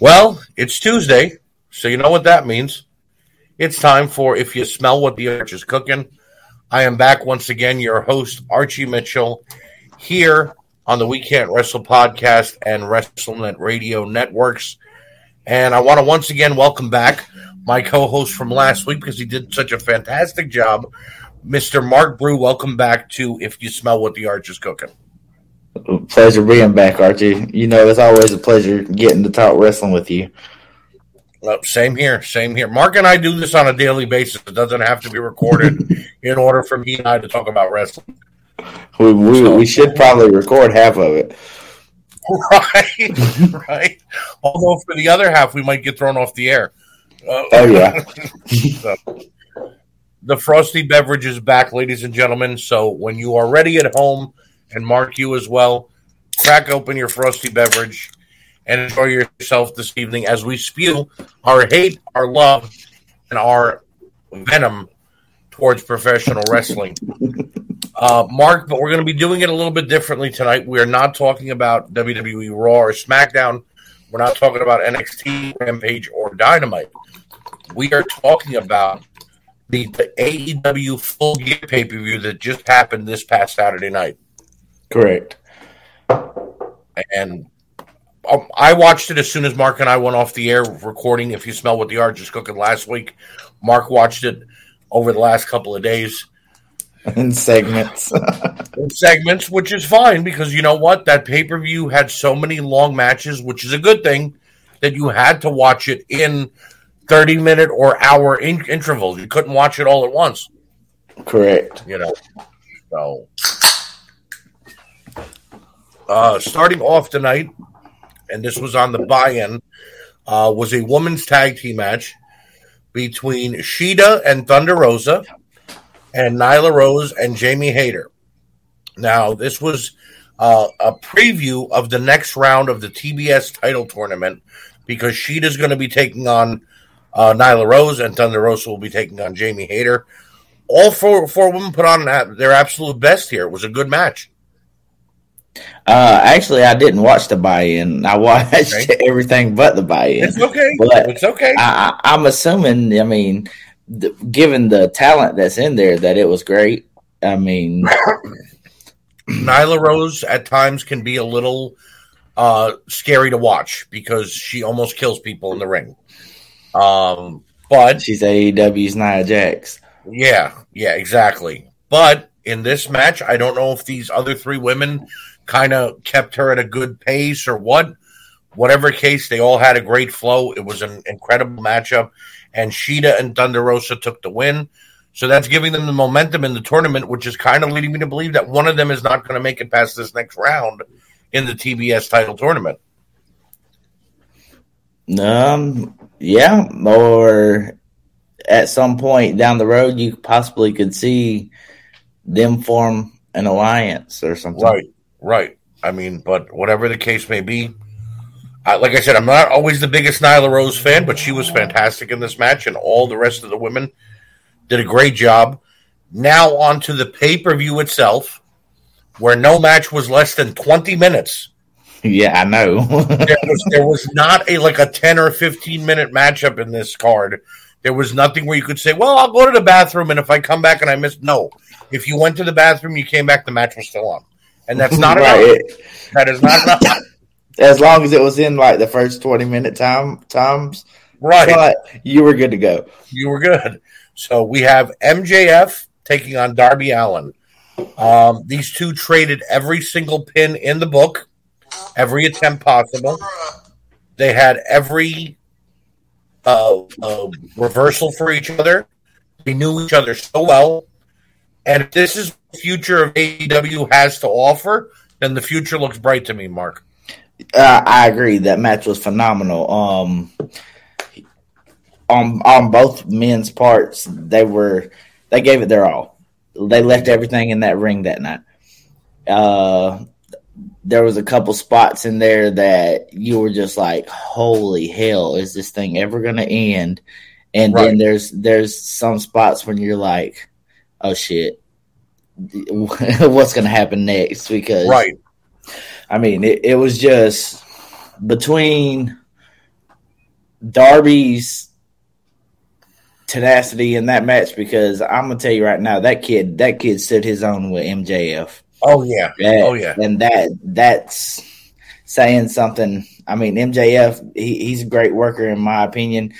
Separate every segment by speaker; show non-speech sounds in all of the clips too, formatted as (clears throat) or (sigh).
Speaker 1: Well, it's Tuesday, so you know what that means. It's time for If You Smell What the Arch is Cooking. I am back once again, your host, Archie Mitchell, here on the We Can't Wrestle podcast and WrestleNet Radio networks. And I want to once again welcome back my co host from last week because he did such a fantastic job. Mr. Mark Brew, welcome back to If You Smell What the Arch is Cooking.
Speaker 2: Pleasure being back, Archie. You know, it's always a pleasure getting to talk wrestling with you.
Speaker 1: Uh, same here, same here. Mark and I do this on a daily basis. It doesn't have to be recorded (laughs) in order for me and I to talk about wrestling.
Speaker 2: We, we, so, we should probably record half of it. (laughs)
Speaker 1: Right, right. Although for the other half, we might get thrown off the air.
Speaker 2: Uh, oh, yeah. (laughs)
Speaker 1: so, the frosty beverage is back, ladies and gentlemen. So when you are ready at home, and Mark, you as well, crack open your frosty beverage and enjoy yourself this evening as we spew our hate, our love, and our venom towards professional wrestling. (laughs) Uh, Mark, but we're going to be doing it a little bit differently tonight. We are not talking about WWE Raw or SmackDown. We're not talking about NXT, Rampage, or Dynamite. We are talking about the, the AEW Full Gear pay per view that just happened this past Saturday night.
Speaker 2: Correct.
Speaker 1: And um, I watched it as soon as Mark and I went off the air recording. If you smell what the arch is cooking last week, Mark watched it over the last couple of days (laughs)
Speaker 2: in segments. (laughs)
Speaker 1: in segments, which is fine because you know what? That pay per view had so many long matches, which is a good thing that you had to watch it in 30 minute or hour in- intervals. You couldn't watch it all at once.
Speaker 2: Correct.
Speaker 1: You know, so. Uh, starting off tonight, and this was on the buy-in, uh, was a women's tag team match between Shida and Thunder Rosa, and Nyla Rose and Jamie Hayter. Now, this was uh, a preview of the next round of the TBS title tournament because Shida's going to be taking on uh, Nyla Rose, and Thunder Rosa will be taking on Jamie Hayter. All four four women put on their absolute best here. It was a good match.
Speaker 2: Uh, actually, I didn't watch the buy-in. I watched okay. (laughs) everything but the buy-in.
Speaker 1: It's okay. But it's okay.
Speaker 2: I, am assuming. I mean, the, given the talent that's in there, that it was great. I mean, (coughs)
Speaker 1: Nyla Rose at times can be a little uh, scary to watch because she almost kills people in the ring. Um, but
Speaker 2: she's AEW's Nia Jax.
Speaker 1: Yeah, yeah, exactly. But in this match, I don't know if these other three women kind of kept her at a good pace or what. Whatever case, they all had a great flow. It was an incredible matchup, and Shida and Thunder Rosa took the win. So that's giving them the momentum in the tournament, which is kind of leading me to believe that one of them is not going to make it past this next round in the TBS title tournament.
Speaker 2: Um, yeah, or at some point down the road, you possibly could see them form an alliance or something.
Speaker 1: Right, right. I mean, but whatever the case may be, I, like I said, I'm not always the biggest Nyla Rose fan, but she was fantastic in this match, and all the rest of the women did a great job. Now on to the pay per view itself, where no match was less than 20 minutes.
Speaker 2: Yeah, I know. (laughs)
Speaker 1: there, was, there was not a like a 10 or 15 minute matchup in this card. There was nothing where you could say, "Well, I'll go to the bathroom, and if I come back and I miss," no. If you went to the bathroom, you came back, the match was still on, and that's not (laughs) right. enough. That is not enough. (laughs)
Speaker 2: As long as it was in like the first twenty minute time times,
Speaker 1: right?
Speaker 2: But you were good to go.
Speaker 1: You were good. So we have MJF taking on Darby Allin. Um, these two traded every single pin in the book every attempt possible. They had every uh, uh, reversal for each other. They knew each other so well. And if this is the future of AEW has to offer, then the future looks bright to me, Mark.
Speaker 2: Uh, I agree. That match was phenomenal. Um, on on both men's parts, they were they gave it their all. They left everything in that ring that night. Uh, there was a couple spots in there that you were just like, "Holy hell, is this thing ever going to end?" And right. then there's there's some spots when you're like, "Oh shit, (laughs) what's going to happen next?" Because
Speaker 1: right,
Speaker 2: I mean, it, it was just between Darby's tenacity in that match because I'm gonna tell you right now that kid that kid stood his own with MJF.
Speaker 1: Oh yeah,
Speaker 2: That-
Speaker 1: oh yeah.
Speaker 2: and that that's saying something. I mean, MJF he, he's a great worker in my opinion.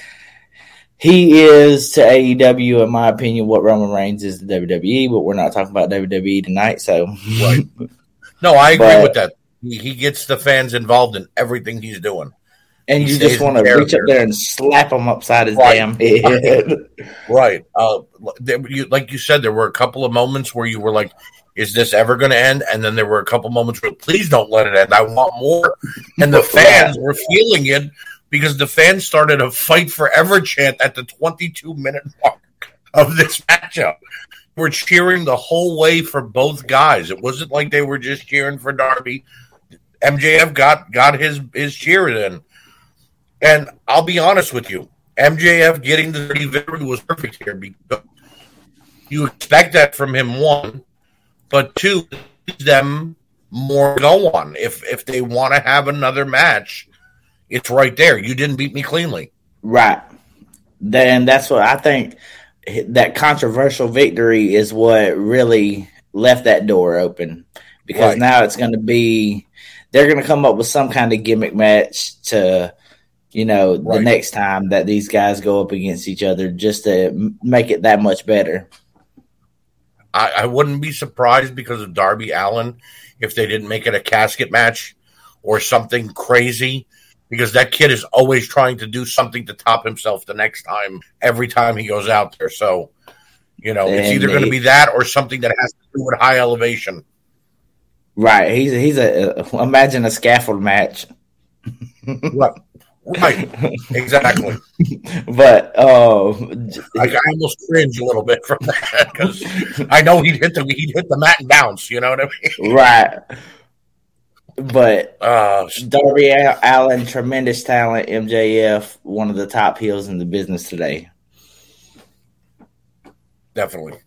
Speaker 2: He is to AEW, in my opinion, what Roman Reigns is to WWE, but we're not talking about WWE tonight. So,
Speaker 1: Right. No, I agree
Speaker 2: But-
Speaker 1: with that. He, he gets the fans involved in everything he's doing.
Speaker 2: and
Speaker 1: He
Speaker 2: you just want to reach up there and slap him upside his
Speaker 1: Right.
Speaker 2: damn (laughs) head.
Speaker 1: Right. Uh, there, you, like you said, there were a couple of moments where you were like, "Is this ever going to end?" And then there were a couple moments where, "Please don't let it end. I want more." And the (laughs) fans were feeling it because the fans started a fight forever chant at the 22 minute mark of this matchup. We're cheering the whole way for both guys. It wasn't like they were just cheering for Darby. MJF got got his his cheer in, and I'll be honest with you. MJF getting the victory was perfect here because you expect that from him. One, but two, them more go on. If if they want to have another match, it's right there. You didn't beat me cleanly.
Speaker 2: Right. Then that's what I think that controversial victory is what really left that door open because
Speaker 1: Right.
Speaker 2: now it's going to be they're going to come up with some kind of gimmick match to you know the next time that these guys go up against each other just to make it that much better.
Speaker 1: I, I wouldn't be surprised because of Darby Allin if they didn't make it a casket match or something crazy. Because that kid is always trying to do something to top himself the next time, every time he goes out there. So, you know, it's either going to be that or something that has to do with high elevation.
Speaker 2: Right. He's he's a imagine a scaffold match.
Speaker 1: Right. Right. Exactly. (laughs)
Speaker 2: But uh
Speaker 1: I, I almost cringe a little bit from that because I know he'd hit the he'd hit the mat and bounce. You know what I mean?
Speaker 2: right. But
Speaker 1: Uh,
Speaker 2: Darby Al- Allin, tremendous talent. MJF, one of the top heels in the business today.
Speaker 1: definitely,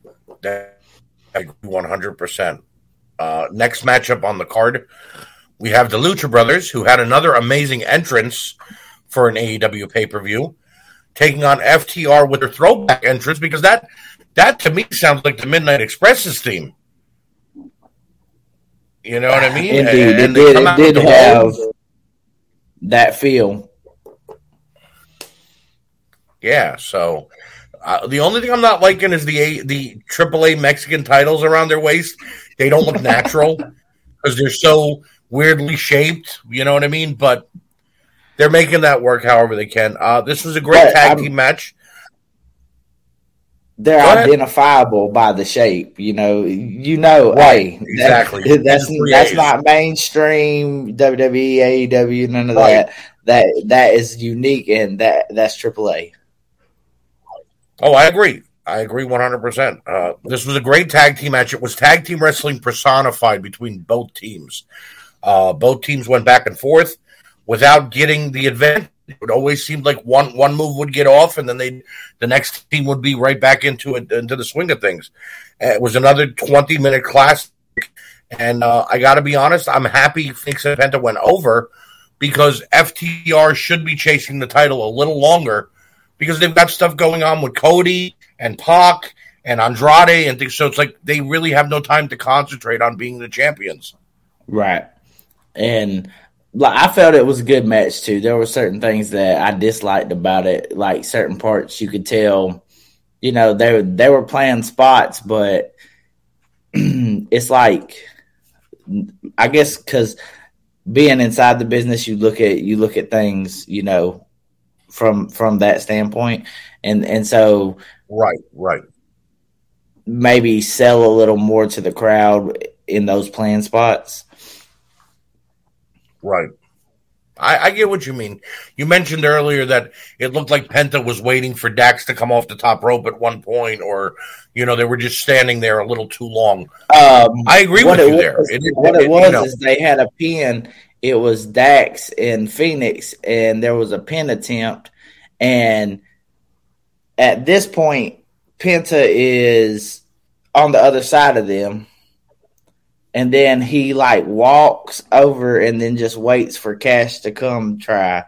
Speaker 1: one hundred percent. Uh, next matchup on the card, we have the Lucha Brothers, who had another amazing entrance for an AEW pay per view, taking on FTR with their throwback entrance because that that to me sounds like the Midnight Express's theme. You know what I mean?
Speaker 2: Indeed,
Speaker 1: And
Speaker 2: it did. It did have that feel.
Speaker 1: Yeah, so uh, the only thing I'm not liking is the A, the AAA Mexican titles around their waist. They don't look natural (laughs) because they're so weirdly shaped. You know what I mean? But they're making that work however they can. Uh, this was a great tag
Speaker 2: I'm-
Speaker 1: team match.
Speaker 2: They're
Speaker 1: ahead.
Speaker 2: identifiable by the shape. You know, you know,
Speaker 1: Right,
Speaker 2: hey, that-
Speaker 1: exactly. (laughs)
Speaker 2: that's that's not mainstream WWE, AEW, none of
Speaker 1: Right.
Speaker 2: that. That that is unique and that that's AAA.
Speaker 1: Oh, I agree. I agree 100%. Uh, this was a great tag team match. It was tag team wrestling personified between both teams. Uh, both teams went back and forth without getting the advantage. It always seemed like one one move would get off, and then they the next team would be right back into it into the swing of things. Uh, It was another 20 minute classic, and uh, I got to be honest, I'm happy Fenix and Penta went over because FTR should be chasing the title a little longer because they've got stuff going on with Cody and Pac and Andrade and things. So it's like they really have no time to concentrate on being the champions.
Speaker 2: Right. And like I felt it was a good match too. There were certain things that I disliked about it, like certain parts you could tell, you know, they were they were playing spots, but (clears throat) it's like I guess because being inside the business, you look at you look at things, you know, from from that standpoint, and and so
Speaker 1: Right, right.
Speaker 2: maybe sell a little more to the crowd in those playing spots.
Speaker 1: Right. I, I get what you mean. You mentioned earlier that it looked like Penta was waiting for Dax to come off the top rope at one point, or you know they were just standing there a little too long.
Speaker 2: Um,
Speaker 1: I agree with you there.
Speaker 2: was,
Speaker 1: It- it-
Speaker 2: what
Speaker 1: it-
Speaker 2: it was
Speaker 1: you know,
Speaker 2: is they had a pin. It was Dax and Fenix, and there was a pin attempt. And at this point, Penta is on the other side of them. And then he like walks over and then just waits for Cash to come try.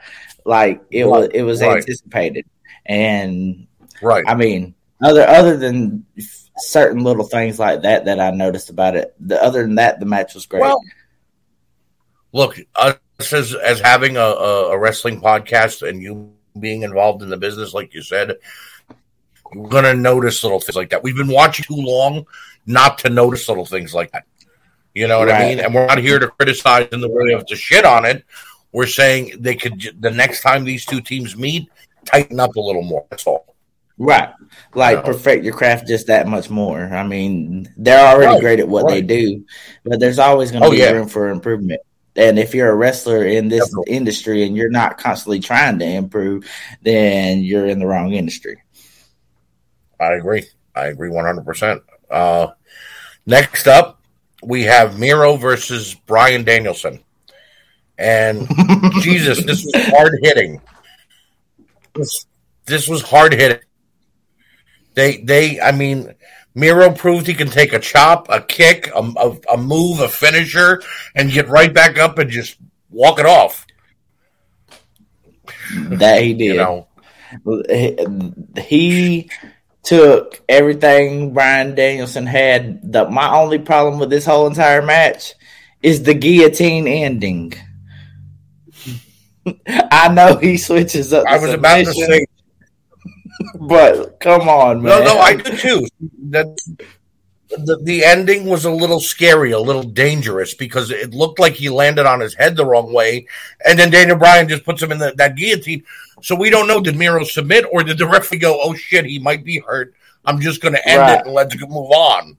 Speaker 2: Like it
Speaker 1: Right,
Speaker 2: was it was
Speaker 1: right.
Speaker 2: anticipated. And
Speaker 1: Right.
Speaker 2: I mean, other other than certain little things like that that I noticed about it, the other than that, the match was great.
Speaker 1: Well, look, us as as having a, a, wrestling podcast and you being involved in the business, like you said, you're gonna notice little things like that. We've been watching too long not to notice little things like that. You know what I mean? And we're not here to criticize in the way of to shit on it. We're saying they could the next time these two teams meet, tighten up a little more. That's all.
Speaker 2: right, like perfect your craft just that much more. I mean, they're already
Speaker 1: Right,
Speaker 2: great at what they do, but there's always going to
Speaker 1: Oh,
Speaker 2: be
Speaker 1: yeah.
Speaker 2: room for improvement. And if you're a wrestler in this
Speaker 1: Definitely.
Speaker 2: industry and you're not constantly trying to improve, then you're in the wrong industry.
Speaker 1: I agree. I agree one hundred percent. Uh next up we have Miro versus Bryan Danielson. And (laughs) Jesus, this was hard hitting. This, this was hard hitting. They, they, I mean, Miro proved he can take a chop, a kick, a, a, a move, a finisher, and get right back up and just walk it off.
Speaker 2: that he did.
Speaker 1: You know,
Speaker 2: he took everything Bryan Danielson had. The, my only problem with this whole entire match is the guillotine ending. (laughs) I know he switches up.
Speaker 1: I was about to say, (laughs)
Speaker 2: but come on, man.
Speaker 1: no, no, I did too. That the, the ending was a little scary, a little dangerous because it looked like he landed on his head the wrong way, and then Daniel Bryan just puts him in the, that guillotine. So we don't know did Miro submit or did the referee go, "Oh shit, he might be hurt. I'm just going to end
Speaker 2: Right.
Speaker 1: it and let's move on."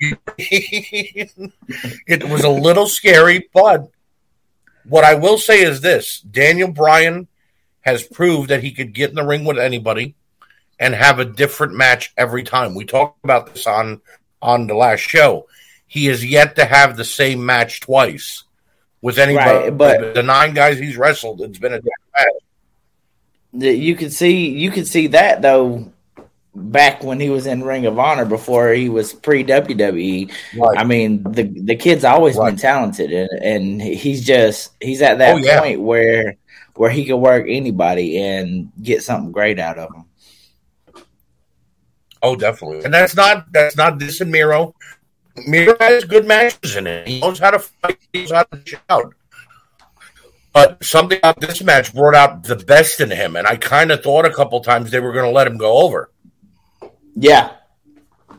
Speaker 1: (laughs) it was a little scary, but what I will say is this: Daniel Bryan has proved that he could get in the ring with anybody and have a different match every time. We talked about this on on the last show. He has yet to have the same match twice with anybody.
Speaker 2: Right, but-
Speaker 1: the nine guys he's wrestled, it's been a different match.
Speaker 2: you can see you can see that though back when he was in Ring of Honor before he was pre WWE. I mean, the the kid's always
Speaker 1: Right.
Speaker 2: been talented, and, and he's just he's at that
Speaker 1: Oh, yeah.
Speaker 2: point where where he can work anybody and get something great out of him.
Speaker 1: Oh, definitely. And that's not that's not this and Miro. Miro has good matches in it. He knows how to fight. He knows how to shout. But something about this match brought out the best in him, and I kind of thought a couple times they were going to let him go over.
Speaker 2: Yeah,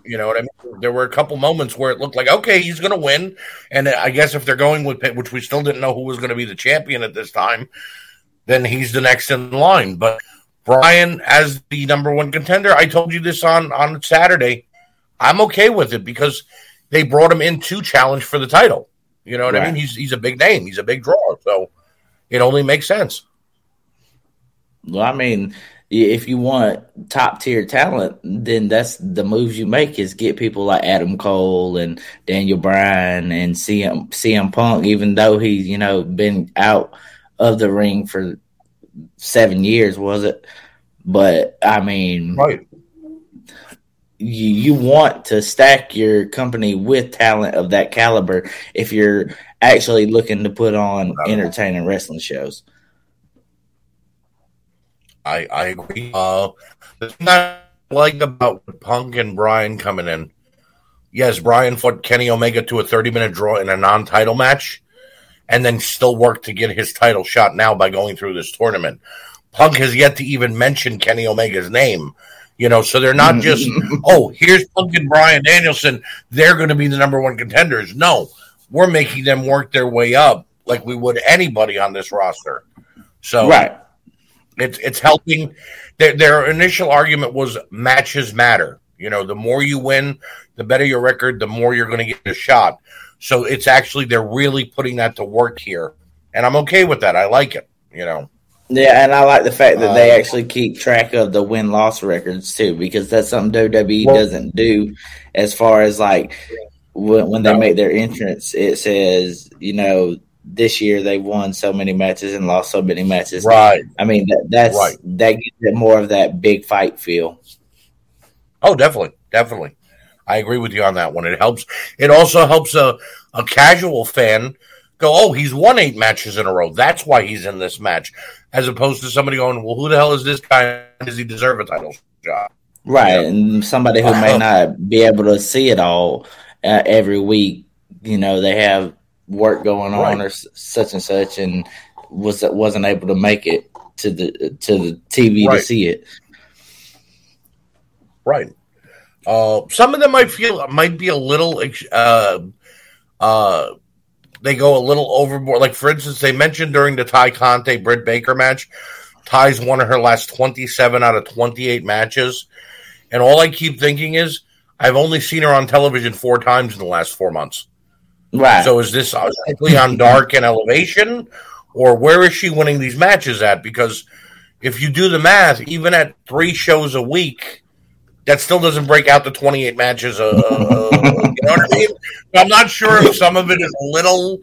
Speaker 1: You know what I mean? There were a couple moments where it looked like, okay, he's going to win. And I guess if they're going with, which we still didn't know who was going to be the champion at this time, then he's the next in line. But Bryan, as the number one contender, I told you this on, on Saturday. I'm okay with it because they brought him in to challenge for the title. You know what I mean? He's, he's a big name, he's a big draw. So it only makes sense.
Speaker 2: well, I mean, if you want top tier talent, then that's the moves you make is get people like Adam Cole and Daniel Bryan and CM CM Punk, even though he's you know been out of the ring for seven years, was it? But I mean,
Speaker 1: Right.
Speaker 2: you, you want to stack your company with talent of that caliber if you're actually looking to put on entertaining wrestling shows.
Speaker 1: I I agree. Uh, the thing I like about Punk and Bryan coming in, yes, Bryan fought Kenny Omega to a thirty minute draw in a non title match, and then still work to get his title shot now by going through this tournament. Punk has yet to even mention Kenny Omega's name. You know, so they're not just, (laughs) oh, here's Punk and Bryan Danielson. They're going to be the number one contenders. No, we're making them work their way up like we would anybody on this roster. So,
Speaker 2: Right.
Speaker 1: it's it's helping. Their, their initial argument was matches matter. You know, the more you win, the better your record, the more you're going to get a shot. So it's actually they're really putting that to work here, and I'm okay with that. I like it. You know,
Speaker 2: Yeah, and I like the fact that they
Speaker 1: Uh,
Speaker 2: actually keep track of the win loss records too, because that's something WWE
Speaker 1: Well-
Speaker 2: doesn't do. As far as like when, when they
Speaker 1: No.
Speaker 2: make their entrance, it says you know this year they won so many matches and lost so many matches.
Speaker 1: right?
Speaker 2: I mean that that's
Speaker 1: Right.
Speaker 2: that gives it more of that big fight feel.
Speaker 1: Oh, definitely, definitely. I agree with you on that one. It helps. It also helps a a casual fan go, oh, he's won eight matches in a row. That's why he's in this match. as opposed to somebody going, "Well, who the hell is this guy? Does he deserve a title shot?"
Speaker 2: Right, and somebody who may (laughs) not be able to see it all uh, every week. You know, they have work going on right. or such and such, and was wasn't able to make it to the to the TV right. to see it.
Speaker 1: Right. Uh, some of them might feel might be a little uh, uh, they go a little overboard. Like for instance, they mentioned during the Tay Conti Britt Baker match, Tay's won of her last twenty seven out of twenty eight matches, and all I keep thinking is I've only seen her on television four times in the last four months.
Speaker 2: Right.
Speaker 1: So is this strictly on Dark and Elevation, or where is she winning these matches at? Because if you do the math, even at three shows a week, that still doesn't break out the 28 matches. Uh, uh, you know what I mean? I'm not sure if some of it is a little,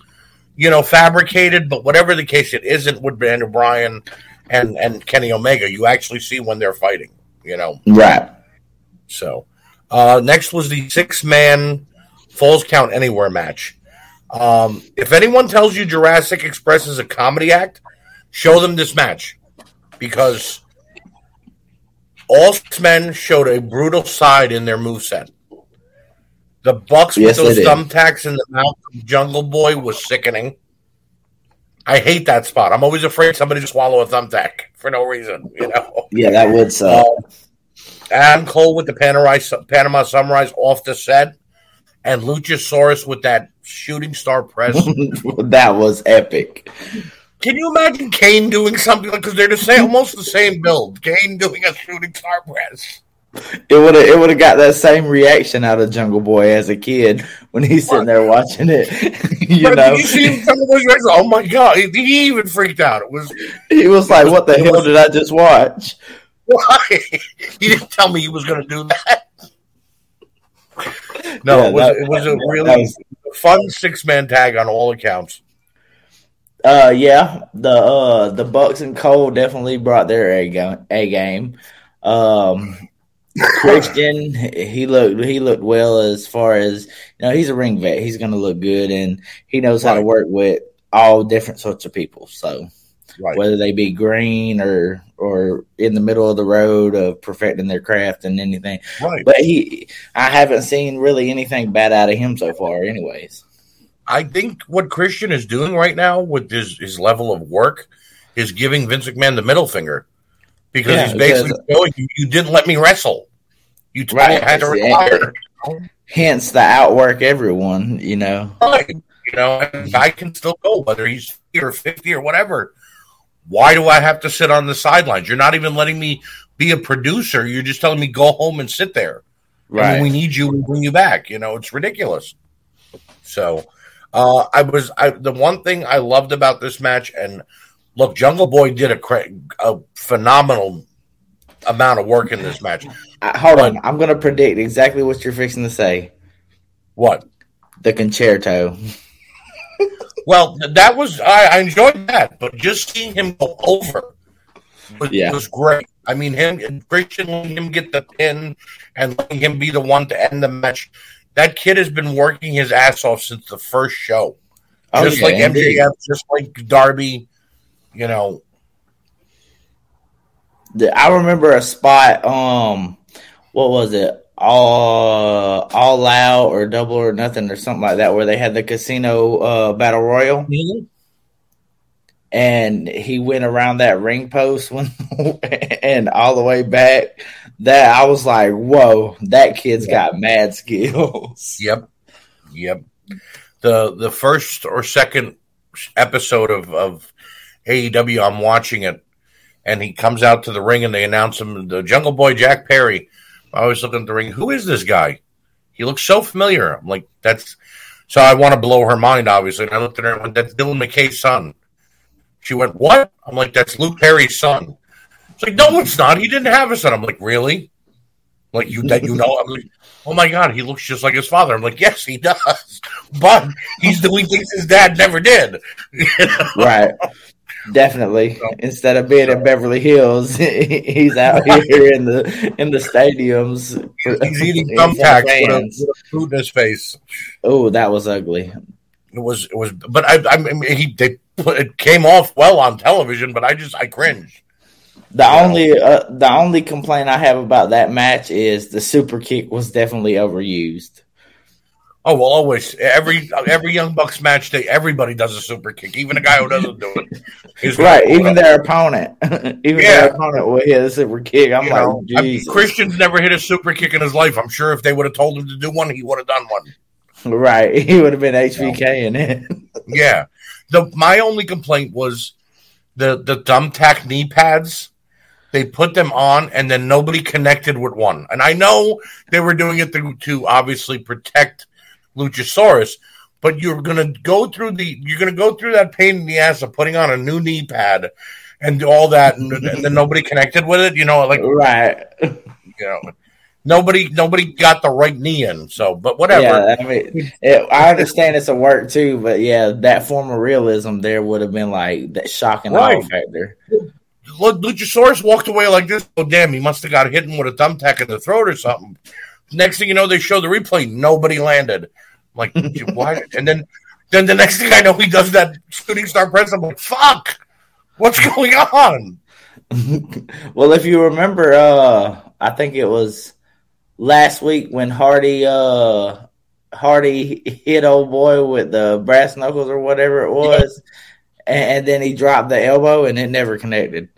Speaker 1: you know, fabricated, but whatever the case, it isn't with Daniel Bryan and and Kenny Omega. You actually see when they're fighting. You know,
Speaker 2: right?
Speaker 1: So, uh, next was the six man Falls Count Anywhere match. Um, if anyone tells you Jurassic Express is a comedy act, show them this match because all men showed a brutal side in their moveset. The Bucks yes, with those thumbtacks in the mouth of Jungle Boy was sickening. I hate that spot. I'm always afraid somebody to swallow a thumbtack for no reason. You know.
Speaker 2: Yeah, that would suck. Uh,
Speaker 1: Adam Cole with the Panama, Panama Sunrise off the set, and Luchasaurus with that shooting star press. (laughs)
Speaker 2: that was epic.
Speaker 1: Can you imagine Kane doing something like because they're the same, almost the same build? Kane doing a shooting star press.
Speaker 2: It would have it would have got that same reaction out of Jungle Boy as a kid when he's sitting there watching it. (laughs) you but know, you see
Speaker 1: oh my god, he, he, even freaked out. It was
Speaker 2: he was like, "What the hell was, did I just watch?"
Speaker 1: Why? (laughs) He didn't tell me he was going to do that. No, yeah, it was, that, it was a (laughs) really was, fun six man tag on all accounts.
Speaker 2: Uh, yeah, the uh the Bucks and Cole definitely brought their A game. A game. Um, Christian, (laughs) he looked he looked well as far as you know. He's a ring vet. He's going to look good, and he knows how to work with all different sorts of people. So, right. whether they be green or or in the middle of the road of perfecting their craft and anything, right? But he, I haven't seen really anything bad out of him so far, anyways.
Speaker 1: I think what Christian is doing right now with his, his level of work is giving Vince McMahon the middle finger because yeah, he's basically going, you, you, didn't let me wrestle. You told right, I had to retire.
Speaker 2: Hence the outwork everyone, you know.
Speaker 1: Right. You know, I can still go, whether he's 50 or 50 or whatever. Why do I have to sit on the sidelines? You're not even letting me be a producer. You're just telling me go home and sit there. Right. we need you, we bring you back. You know, it's ridiculous. So uh, I was I, the one thing I loved about this match, and look, Jungle Boy did a, a phenomenal amount of work in this match.
Speaker 2: Uh, hold but, on, I'm going to predict exactly what you're fixing to say.
Speaker 1: What?
Speaker 2: The concerto.
Speaker 1: well, that was I, I, enjoyed that, but just seeing him go over was, yeah. was great. I mean, him Christian letting him get the pin and letting him be the one to end the match that kid has been working his ass off since the first show. Oh, just like MJF, just like Darby, you know.
Speaker 2: I remember a spot. Um, what was it? All all out or double or nothing or something like that, where they had the casino uh, battle royal. Mm-hmm and he went around that ring post when, (laughs) and all the way back. That I was like, "Whoa, that kid's yeah. got mad skills." (laughs)
Speaker 1: Yep, yep. the The first or second episode of of AEW, I'm watching it, and he comes out to the ring, and they announce him, the Jungle Boy Jack Perry. I was looking at the ring. Who is this guy? He looks so familiar. I'm like, that's. So I want to blow her mind, obviously. And I looked at her and went, "That's Dylan McKay's son." She went, What? I'm like, That's Luke Perry's son. It's like, No, it's not. He didn't have a son. I'm like, Really? Like you that you know? I'm like, Oh my god, he looks just like his father. I'm like, Yes, he does. (laughs) But he's doing things his dad never did. (laughs)
Speaker 2: Right. Definitely. So, Instead of being in Beverly Hills, (laughs) he's out here in the in the stadiums.
Speaker 1: He's eating thumbtacks with, a, with a food in his face.
Speaker 2: Oh, that was ugly.
Speaker 1: It was it was, but I, I mean, he they it came off well on television, but I just I cringed.
Speaker 2: The yeah. only uh, the only complaint I have about that match is the super kick was definitely overused.
Speaker 1: Oh well, always every every Young Bucks match day, everybody does a super kick, even a guy who doesn't do
Speaker 2: it. right, (laughs) even their opponent, even yeah. their opponent will hit a super kick. I'm you like, know, I mean,
Speaker 1: Christian's never hit a super kick in his life. I'm sure if they would have told him to do one, he would have done one.
Speaker 2: Right, (laughs) he would have been HBK in it.
Speaker 1: yeah, the my only complaint was the the thumbtack knee pads they put them on and then nobody connected with one. And I know they were doing it to, to obviously protect Luchasaurus, but you're gonna go through the you're gonna go through that pain in the ass of putting on a new knee pad and all that, and, and then nobody connected with it. You know, like
Speaker 2: right.
Speaker 1: You know, nobody nobody got the right knee in. So, but whatever.
Speaker 2: Yeah, I mean, it, I understand it's a work too, but yeah, that form of realism there would have been like that shocking right. factor.
Speaker 1: Look, Luchasaurus walked away like this. Oh, damn, he must have got hit with a thumbtack in the throat or something. Next thing you know, they show the replay. Nobody landed. I'm like, why? (laughs) And then, then the next thing I know, he does that shooting star press. I'm like, fuck, what's going on? (laughs)
Speaker 2: well, if you remember, uh, I think it was last week when Hardy, uh, Hardy hit old boy with the brass knuckles or whatever it was, yeah. And, and then he dropped the elbow and it never connected.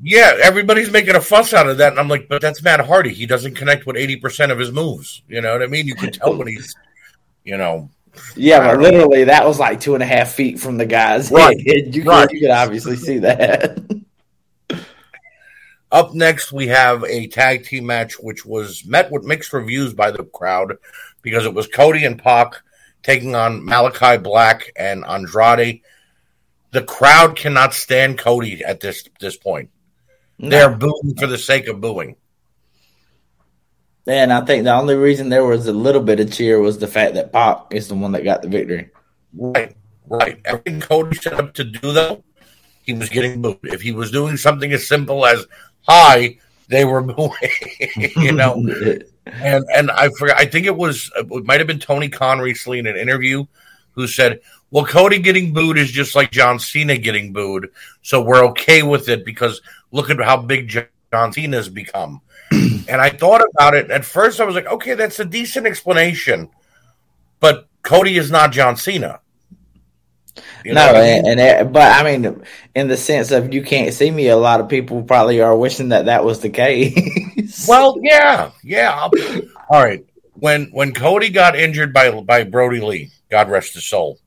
Speaker 1: Yeah, everybody's making a fuss out of that, and I'm like, but that's Matt Hardy. He doesn't connect with eighty percent of his moves. You know what I mean? You can tell when he's, you know.
Speaker 2: Yeah, but literally, know. that was like two and a half feet from the guy's right. head. (laughs) You, right. Could, you could obviously see that. (laughs)
Speaker 1: Up next, we have a tag team match, which was met with mixed reviews by the crowd because it was Cody and Pac taking on Malakai Black and Andrade. The crowd cannot stand Cody at this this point. No. They're booing for the sake of booing.
Speaker 2: And I think the only reason there was a little bit of cheer was the fact that Pop is the one that got the victory.
Speaker 1: Right, right. Everything Cody set up to do, though, he was getting booed. If he was doing something as simple as "Hi," they were (laughs) booing. you know, (laughs) and and I forgot. I think it was it might have been Tony Khan recently in an interview who said, "Well, Cody getting booed is just like John Cena getting booed, so we're okay with it because look at how big John Cena has become. (clears throat) and I thought about it at first. I was like, okay, that's a decent explanation, but Cody is not John Cena.
Speaker 2: You no, and, and, and, but I mean, in the sense of you can't see me, a lot of people probably are wishing that that was the case. (laughs)
Speaker 1: well, yeah, yeah. All right. When when Cody got injured by by Brodie Lee, God rest his soul,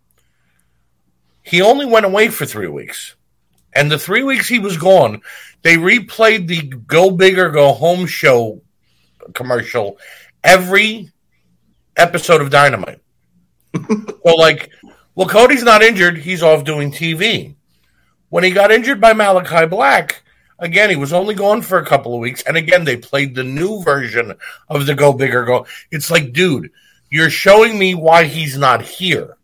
Speaker 1: he only went away for three weeks. And the three weeks he was gone, they replayed the Go Big or Go Home show commercial every episode of Dynamite. (laughs) so, like, well, Cody's not injured. He's off doing TV. When he got injured by Malakai Black, again, he was only gone for a couple of weeks. And again, they played the new version of the Go Big or Go. It's like, dude, you're showing me why he's not here.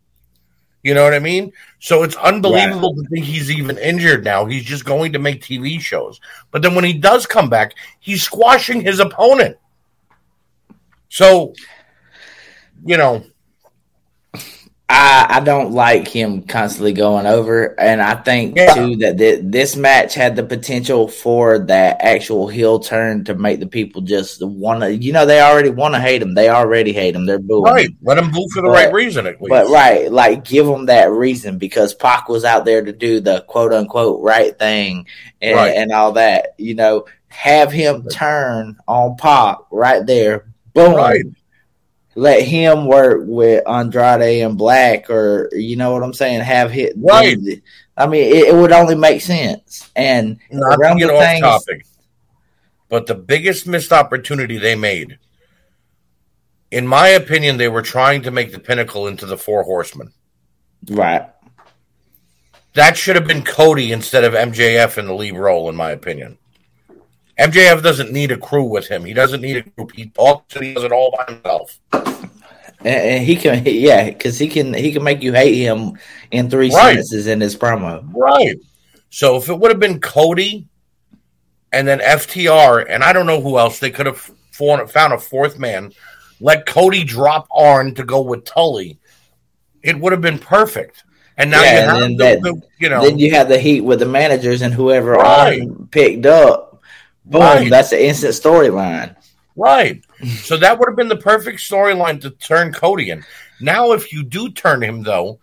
Speaker 1: You know what I mean? So it's unbelievable right. to think he's even injured now. He's just going to make TV shows. But then when he does come back, he's squashing his opponent. So, you know,
Speaker 2: I, I don't like him constantly going over, and I think yeah. too that th- this match had the potential for that actual heel turn to make the people just want to. You know, they already want to hate him. They already hate him. They're booing.
Speaker 1: Right, let them boo for the but, right reason. At least.
Speaker 2: But right, like give them that reason because Pac was out there to do the quote unquote right thing and, right. and all that. You know, have him turn on Pac right there. Boom. Right let him work with Andrade and Black, or you know what I'm saying? Have hit right. I mean, it, it, would only make sense. And
Speaker 1: not to get off things, topic, but the biggest missed opportunity they made, in my opinion, they were trying to make the pinnacle into the Four Horsemen.
Speaker 2: Right.
Speaker 1: That should have been Cody instead of MJF in the lead role, in my opinion. MJF doesn't need a crew with him. He doesn't need a group. He talks and he does it all by himself.
Speaker 2: And he can, yeah, because he can he can make you hate him in three right. sentences in his promo.
Speaker 1: Right. So if it would have been Cody and then FTR, and I don't know who else, they could have found a fourth man. Let Cody drop Arn to go with Tully. It would have been perfect. And now
Speaker 2: Yeah,
Speaker 1: you
Speaker 2: and
Speaker 1: have
Speaker 2: then
Speaker 1: the,
Speaker 2: that-
Speaker 1: the- you know
Speaker 2: Then you have the heat with the managers and whoever
Speaker 1: Right.
Speaker 2: Arn picked up. Boom,
Speaker 1: Right.
Speaker 2: that's the instant storyline.
Speaker 1: right. so that would have been the perfect storyline to turn Cody in. Now, if you do turn him, though,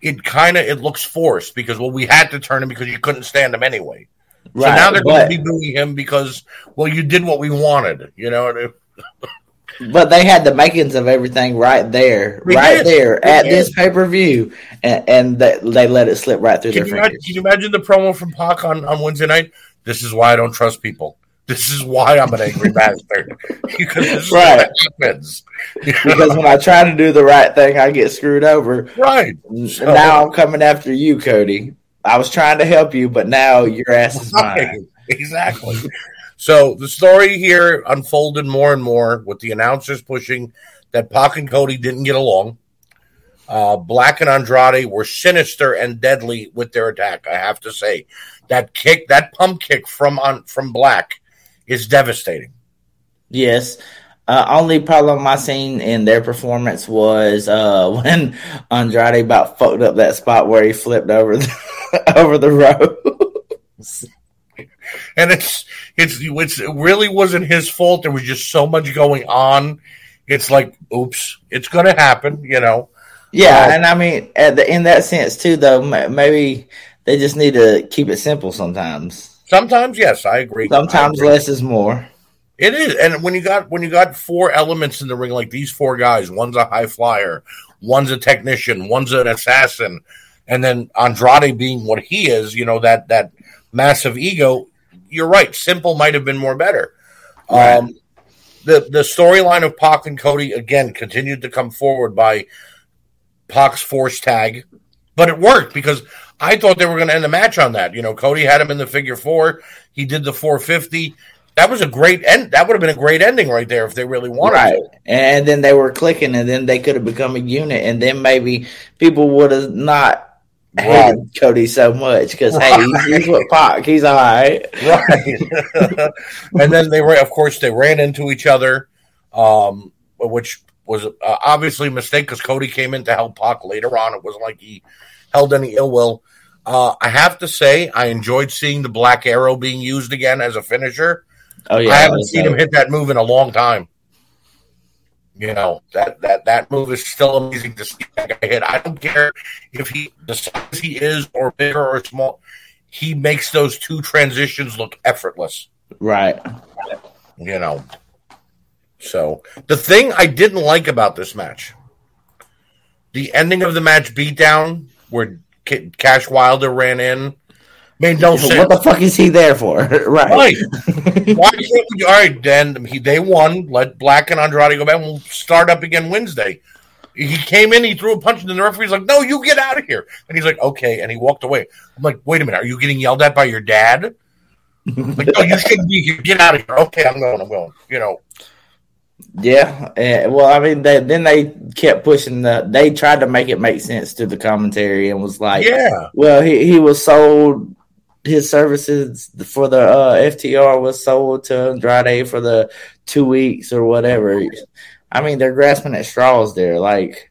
Speaker 1: it kind of it looks forced because well, we had to turn him because you couldn't stand him anyway. So now they're
Speaker 2: but,
Speaker 1: going to be booing him because well, you did what we wanted. You know, (laughs)
Speaker 2: but they had the makings of everything right there, right
Speaker 1: did.
Speaker 2: there at
Speaker 1: did.
Speaker 2: this pay per view, and, and they, they let it slip right through
Speaker 1: Can
Speaker 2: their
Speaker 1: you, imagine, can you imagine the promo from Pac on, on Wednesday night? This is why I don't trust people. This is why I'm an angry bastard. (laughs) because this is
Speaker 2: Right.
Speaker 1: what happens.
Speaker 2: because when I try to do the right thing, I get screwed over.
Speaker 1: right. So-
Speaker 2: now I'm coming after you, Cody. I was trying to help you, but now your ass is
Speaker 1: Right.
Speaker 2: mine.
Speaker 1: Exactly. so the story here unfolded more and more with the announcers pushing that Pac and Cody didn't get along. Uh, Black and Andrade were sinister and deadly with their attack. I have to say that kick, that pump kick from on from Black, is devastating.
Speaker 2: Yes. Uh, only problem I seen in their performance was uh, (laughs) when Andrade about fucked up that spot where he flipped over the (laughs) over the ropes.
Speaker 1: and it's it's it's it really wasn't his fault. There was just so much going on. It's like, oops, it's going to happen, you know.
Speaker 2: yeah,
Speaker 1: Uh,
Speaker 2: and I mean, at the, in that sense too, though, maybe they just need to keep it simple sometimes.
Speaker 1: Sometimes, yes, I agree. I
Speaker 2: Sometimes
Speaker 1: agree.
Speaker 2: less is more.
Speaker 1: It is, and when you got when you got four elements in the ring, like these four guys, one's a high flyer, one's a technician, one's an assassin, and then Andrade being what he is, you know that that massive ego. You're right. Simple might have been more better.
Speaker 2: Right.
Speaker 1: Um, the the storyline of Pac and Cody again continued to come forward by Pac's force tag, but it worked because I thought they were going to end the match on that. You know, Cody had him in the figure four. He did the 450. That was a great end. That would have been a great ending right there if they really wanted
Speaker 2: Right.
Speaker 1: to.
Speaker 2: And then they were clicking, and then they could have become a unit, and then maybe people would have not
Speaker 1: Right.
Speaker 2: hated Cody so much because hey, he's, he's with Pac, he's all right.
Speaker 1: Right. (laughs) and then they were, of course, they ran into each other, um, which was uh, obviously a mistake because Cody came in to help Pac later on. It wasn't like he held any ill will. Uh, I have to say, I enjoyed seeing the Black Arrow being used again as a finisher.
Speaker 2: Oh yeah,
Speaker 1: I haven't seen him hit that move in a long time. You know that that that move is still amazing to see that guy hit. I don't care if he the size he is or bigger or small. He makes those two transitions look effortless.
Speaker 2: right.
Speaker 1: You know. So the thing I didn't like about this match, the ending of the match beatdown where Cash Wilder ran in, made no sense.
Speaker 2: What the fuck is he there for? (laughs) right.
Speaker 1: Right. Why? All right, then he, they won. Let Black and Andrade go back. And we'll start up again Wednesday. He came in, he threw a punch, and the referee's like, "No, you get out of here." And he's like, "Okay," and he walked away. I'm like, "Wait a minute, are you getting yelled at by your dad?" like, "No, you (laughs) shouldn't be here. Get out of here." Okay, I'm going. I'm going. You know,
Speaker 2: Yeah. eh, well, I mean, they, then they kept pushing the. They tried to make it make sense to the commentary and was like,
Speaker 1: yeah,
Speaker 2: well, he he was sold. His services for the uh, FTR was sold to Andrade for the two weeks or whatever. I mean, they're grasping at straws there. Like,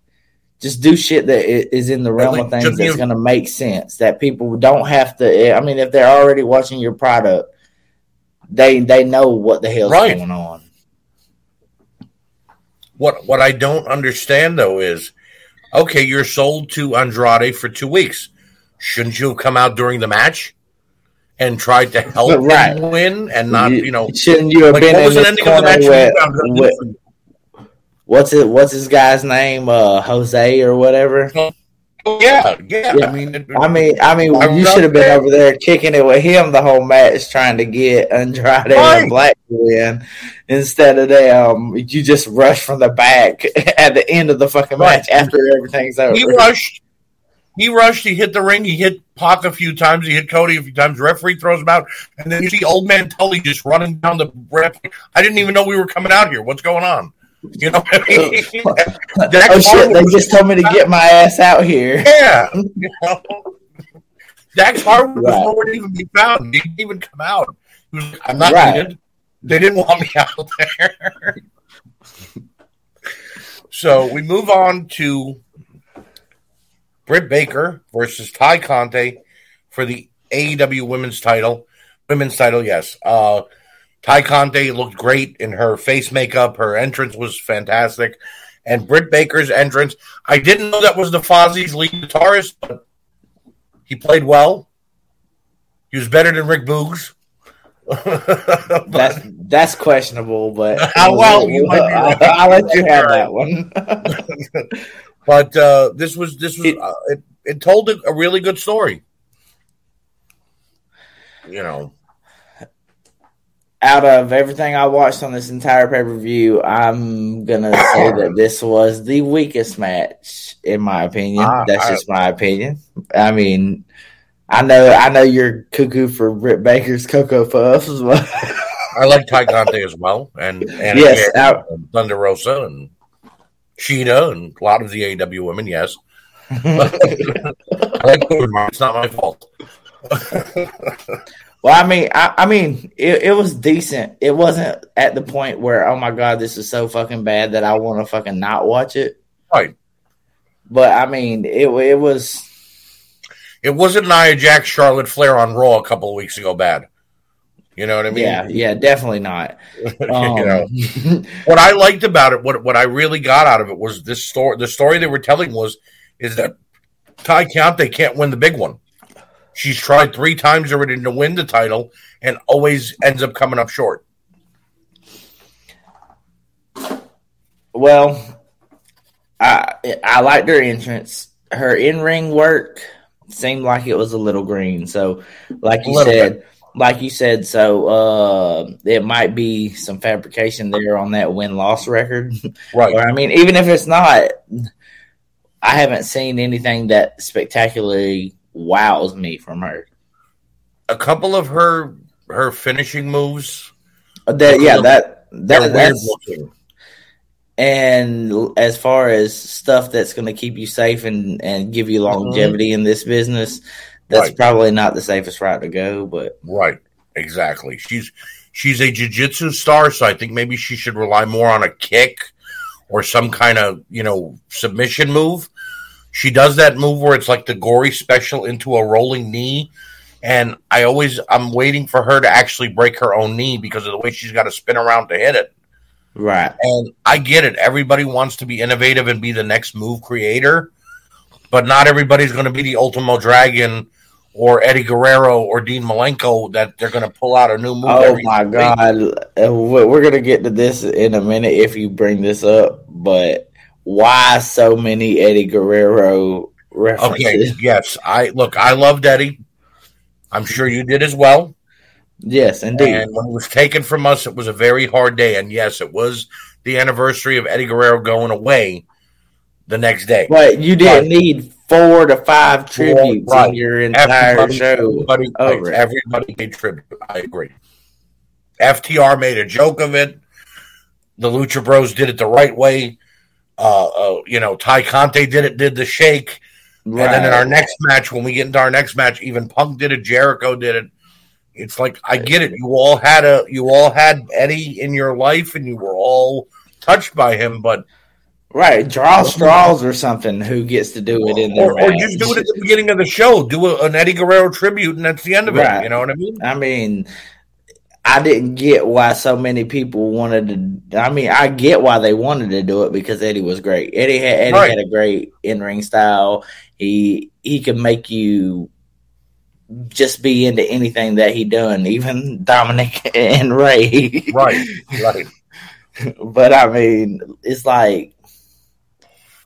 Speaker 2: just do shit that is in the realm
Speaker 1: Like,
Speaker 2: of things that's going to make sense. That people don't have to. I mean, if they're already watching your product, they they know what the hell's
Speaker 1: Right.
Speaker 2: going on.
Speaker 1: What what I don't understand though is, okay, you're sold to Andrade for two weeks. Shouldn't you have come out during the match and tried to help
Speaker 2: Right.
Speaker 1: him win and not, you know,
Speaker 2: shouldn't you have
Speaker 1: Like,
Speaker 2: been
Speaker 1: what
Speaker 2: in
Speaker 1: was the ending of the match?
Speaker 2: with,
Speaker 1: You
Speaker 2: with- what's it? What's his guy's name? Uh, Jose or whatever.
Speaker 1: Oh, yeah, yeah,
Speaker 2: Yeah.
Speaker 1: I mean, it-
Speaker 2: I mean, I mean,
Speaker 1: I'm
Speaker 2: you should have been over there kicking it with him the whole match, trying to get Andrade
Speaker 1: Right.
Speaker 2: and Black to win. Instead of that, um, you just rush from the back (laughs) at the end of the fucking
Speaker 1: Right.
Speaker 2: match after everything's over.
Speaker 1: he rushed. He rushed. He hit the ring. He hit Pac a few times. He hit Cody a few times. Referee throws him out, and then you see Old Man Tully just running down the ref. I didn't even know we were coming out here. What's going on? You know, what I mean? (laughs) (laughs)
Speaker 2: Oh shit! They just told me to get my ass out here.
Speaker 1: yeah. You know? Dax Harwood was
Speaker 2: Right.
Speaker 1: nowhere to even be found. He didn't even come out. He was like, I'm not
Speaker 2: Right.
Speaker 1: needed. They didn't want me (laughs) out there. so we move on to Britt Baker versus Tay Conti for the AEW Women's Title. Women's Title, yes. Uh, Tay Conti looked great in her face makeup. Her entrance was fantastic, and Britt Baker's entrance. I didn't know that was the Fozzy's lead guitarist, but he played well. He was better than Rick Boogs. (laughs)
Speaker 2: that's that's questionable, but
Speaker 1: uh, (laughs) well, you might
Speaker 2: right. I'll let you have that one. (laughs)
Speaker 1: but uh, this was this was it, uh, it, it told a really good story. You know,
Speaker 2: out of everything I watched on this entire pay per view, I'm gonna say (coughs) that this was the weakest match, in my opinion. That's I, just my opinion. I mean, I know, I know you're cuckoo for Britt Baker's Cocoa Puffs, but (laughs)
Speaker 1: I like Tay Conti as well, and and
Speaker 2: yes,
Speaker 1: again, Thunder Rosa and Shida and a lot of the AW women. Yes, (laughs) (laughs) I like It's not my fault.
Speaker 2: Well, I mean, I, I mean, it, it, was decent. It wasn't at the point where, oh my god, this is so fucking bad that I want to fucking not watch it.
Speaker 1: Right.
Speaker 2: But I mean, it it was
Speaker 1: it wasn't Nia Jax, Charlotte Flair on Raw a couple of weeks ago bad. You know what I mean?
Speaker 2: Yeah, yeah, definitely not.
Speaker 1: Um, (laughs) you know (laughs) what I liked about it, what what I really got out of it was this story. The story they were telling was is that Tay Conti can't win the big one. She's tried three times already to win the title and always ends up coming up short.
Speaker 2: Well, I I liked her entrance. Her in ring work seemed like it was a little green. So, like you said, bit. like you said, so uh, it might be some fabrication there on that win loss record. (laughs)
Speaker 1: Right.
Speaker 2: or, I mean, even if it's not, I haven't seen anything that spectacularly wows me from her.
Speaker 1: A couple of her her finishing moves.
Speaker 2: Uh, that yeah, that that that's looking. And as far as stuff that's going to keep you safe and, and give you mm-hmm. longevity mm-hmm. in this business, that's right. probably not the safest route to go. But
Speaker 1: right, exactly. She's she's a jiu-jitsu star, so I think maybe she should rely more on a kick or some kind of you know submission move. She does that move where it's like the gory special into a rolling knee, and I always I'm waiting for her to actually break her own knee because of the way she's got to spin around to hit it.
Speaker 2: Right.
Speaker 1: And I get it. Everybody wants to be innovative and be the next move creator, but not everybody's going to be the Ultimo Dragon or Eddie Guerrero or Dean Malenko that they're going to pull out a new move.
Speaker 2: Oh my god, uh, we're going to get to this in a minute if you bring this up. But why so many Eddie Guerrero references?
Speaker 1: Okay, yes, I look. I loved Eddie. I'm sure you did as well.
Speaker 2: Yes, indeed.
Speaker 1: And when it was taken from us, it was a very hard day. And yes, it was the anniversary of Eddie Guerrero going away the next day.
Speaker 2: But you didn't but, need four to five tributes right. in your entire everybody, show.
Speaker 1: Everybody, over everybody made tribute. I agree. FTR made a joke of it. The Lucha Bros did it the right way. Uh, uh, you know, Tay Conti did it, did the shake. Right. And then in our next match, when we get into our next match, even Punk did it, Jericho did it. It's like I get it. You all had a you all had Eddie in your life, and you were all touched by him, but
Speaker 2: right, draw straws or something. Who gets to do it in there,
Speaker 1: or, or, just do it at the beginning of the show? Do a, an Eddie Guerrero tribute, and that's the end of right. it. You know what I mean?
Speaker 2: I mean. I didn't get why so many people wanted to. I mean, I get why they wanted to do it because Eddie was great. Eddie had Eddie right. had a great in ring style. He he could make you just be into anything that he done, even (laughs) Dominik and Rey.
Speaker 1: right, right. (laughs)
Speaker 2: but I mean, it's like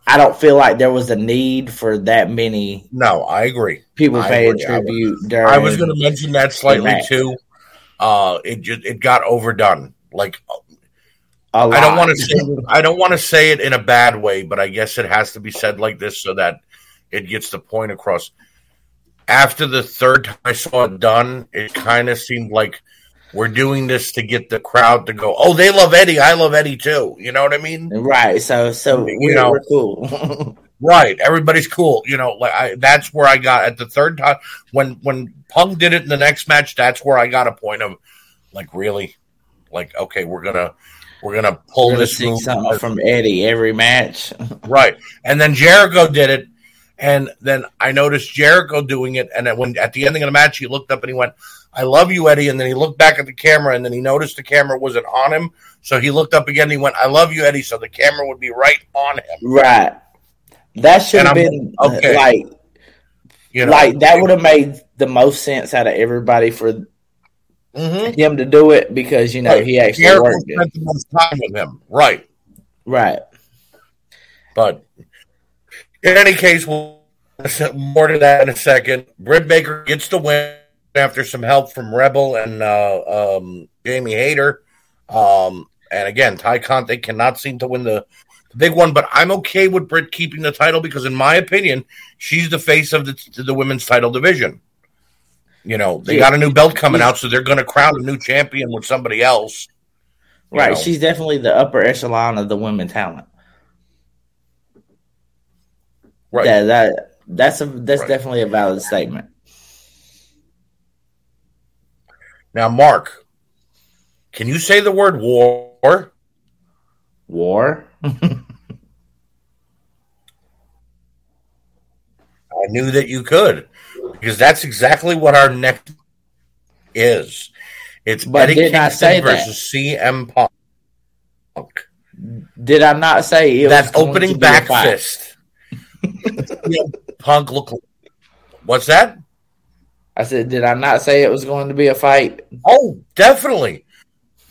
Speaker 2: I don't feel like there was a need for that many.
Speaker 1: No, I agree.
Speaker 2: People I paying agree. tribute.
Speaker 1: I was, was going to mention that slightly too. Uh, it just it got overdone. Like I don't want to say I don't want to say it in a bad way, but I guess it has to be said like this so that it gets the point across after the third time I saw it done, it kind of seemed like we're doing this to get the crowd to go, oh, they love Eddie. I love Eddie too. You know what I mean?
Speaker 2: Right. So, so you know, we're cool. (laughs)
Speaker 1: right. Everybody's cool. You know, like I, that's where I got at the third time when when Punk did it in the next match. That's where I got a point of like really, like okay, we're gonna we're gonna pull we're gonna
Speaker 2: this something from Eddie every match. (laughs)
Speaker 1: right. And then Jericho did it And then I noticed Jericho doing it, and then when at the ending of the match, he looked up and he went, "I love you, Eddie." And then he looked back at the camera, and then he noticed the camera wasn't on him, so he looked up again. And he went, "I love you, Eddie," so the camera would be right on him.
Speaker 2: Right. That should have been okay. like, you know, like that would have made the most sense out of everybody for mm-hmm. him to do it because you know right. he actually Jericho worked spent the most
Speaker 1: time with him, right?
Speaker 2: Right.
Speaker 1: But in any case, we'll more to that in a second. Britt Baker gets the win after some help from Rebel and uh, um, Jamie Hayter. Um, and again, Tay Conti cannot seem to win the, big one, but I'm okay with Britt keeping the title because, in my opinion, she's the face of the, the women's title division. You know, they got a new belt coming out, so they're going to crown a new champion with somebody else.
Speaker 2: Right. Know. She's definitely the upper echelon of the women talent. Right. Yeah, that that's a that's right. definitely a valid statement.
Speaker 1: Now, Mark, can you say the word war?
Speaker 2: War. I
Speaker 1: knew that you could because that's exactly what our next is. It's but Eddie did Kingston say versus that. CM Punk.
Speaker 2: Did I not say
Speaker 1: it that opening back fist? (laughs) Punk look. What's that?
Speaker 2: I said, did I not say it was going to be a fight?
Speaker 1: Oh, definitely.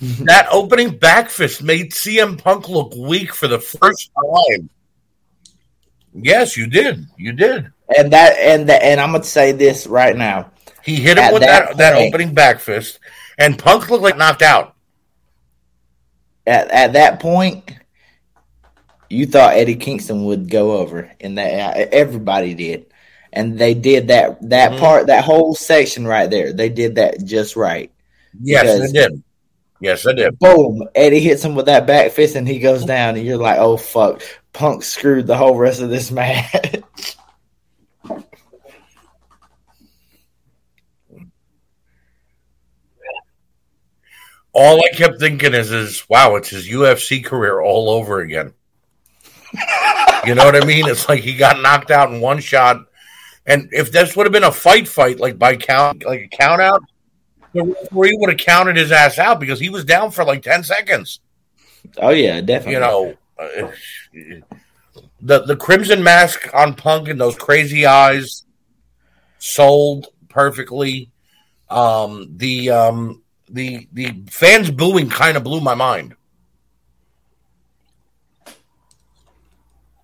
Speaker 1: (laughs) that opening back fist made CM Punk look weak for the first time. Yes, you did. You did.
Speaker 2: And that and the, and I'm gonna say this right now.
Speaker 1: He hit him with that, that, that opening back fist, and Punk looked like knocked out.
Speaker 2: At at that point, you thought Eddie Kingston would go over, and that everybody did, and they did that that mm-hmm. part, that whole section right there. They did that just right.
Speaker 1: Yes, they did. Yes, I did.
Speaker 2: Boom! Eddie hits him with that back fist, and he goes down, and you're like, "Oh fuck!" Punk screwed the whole rest of this (laughs) match.
Speaker 1: all I kept thinking is, is wow, it's his UFC career all over again. you know what I mean? It's like he got knocked out in one shot. And if this would have been a fight fight, like by count, like a count out, the referee would have counted his ass out because he was down for like 10 seconds.
Speaker 2: Oh, yeah, definitely.
Speaker 1: You know, uh, the, the crimson mask on Punk and those crazy eyes sold perfectly. Um, the, um, the, the fans booing kind of blew my mind.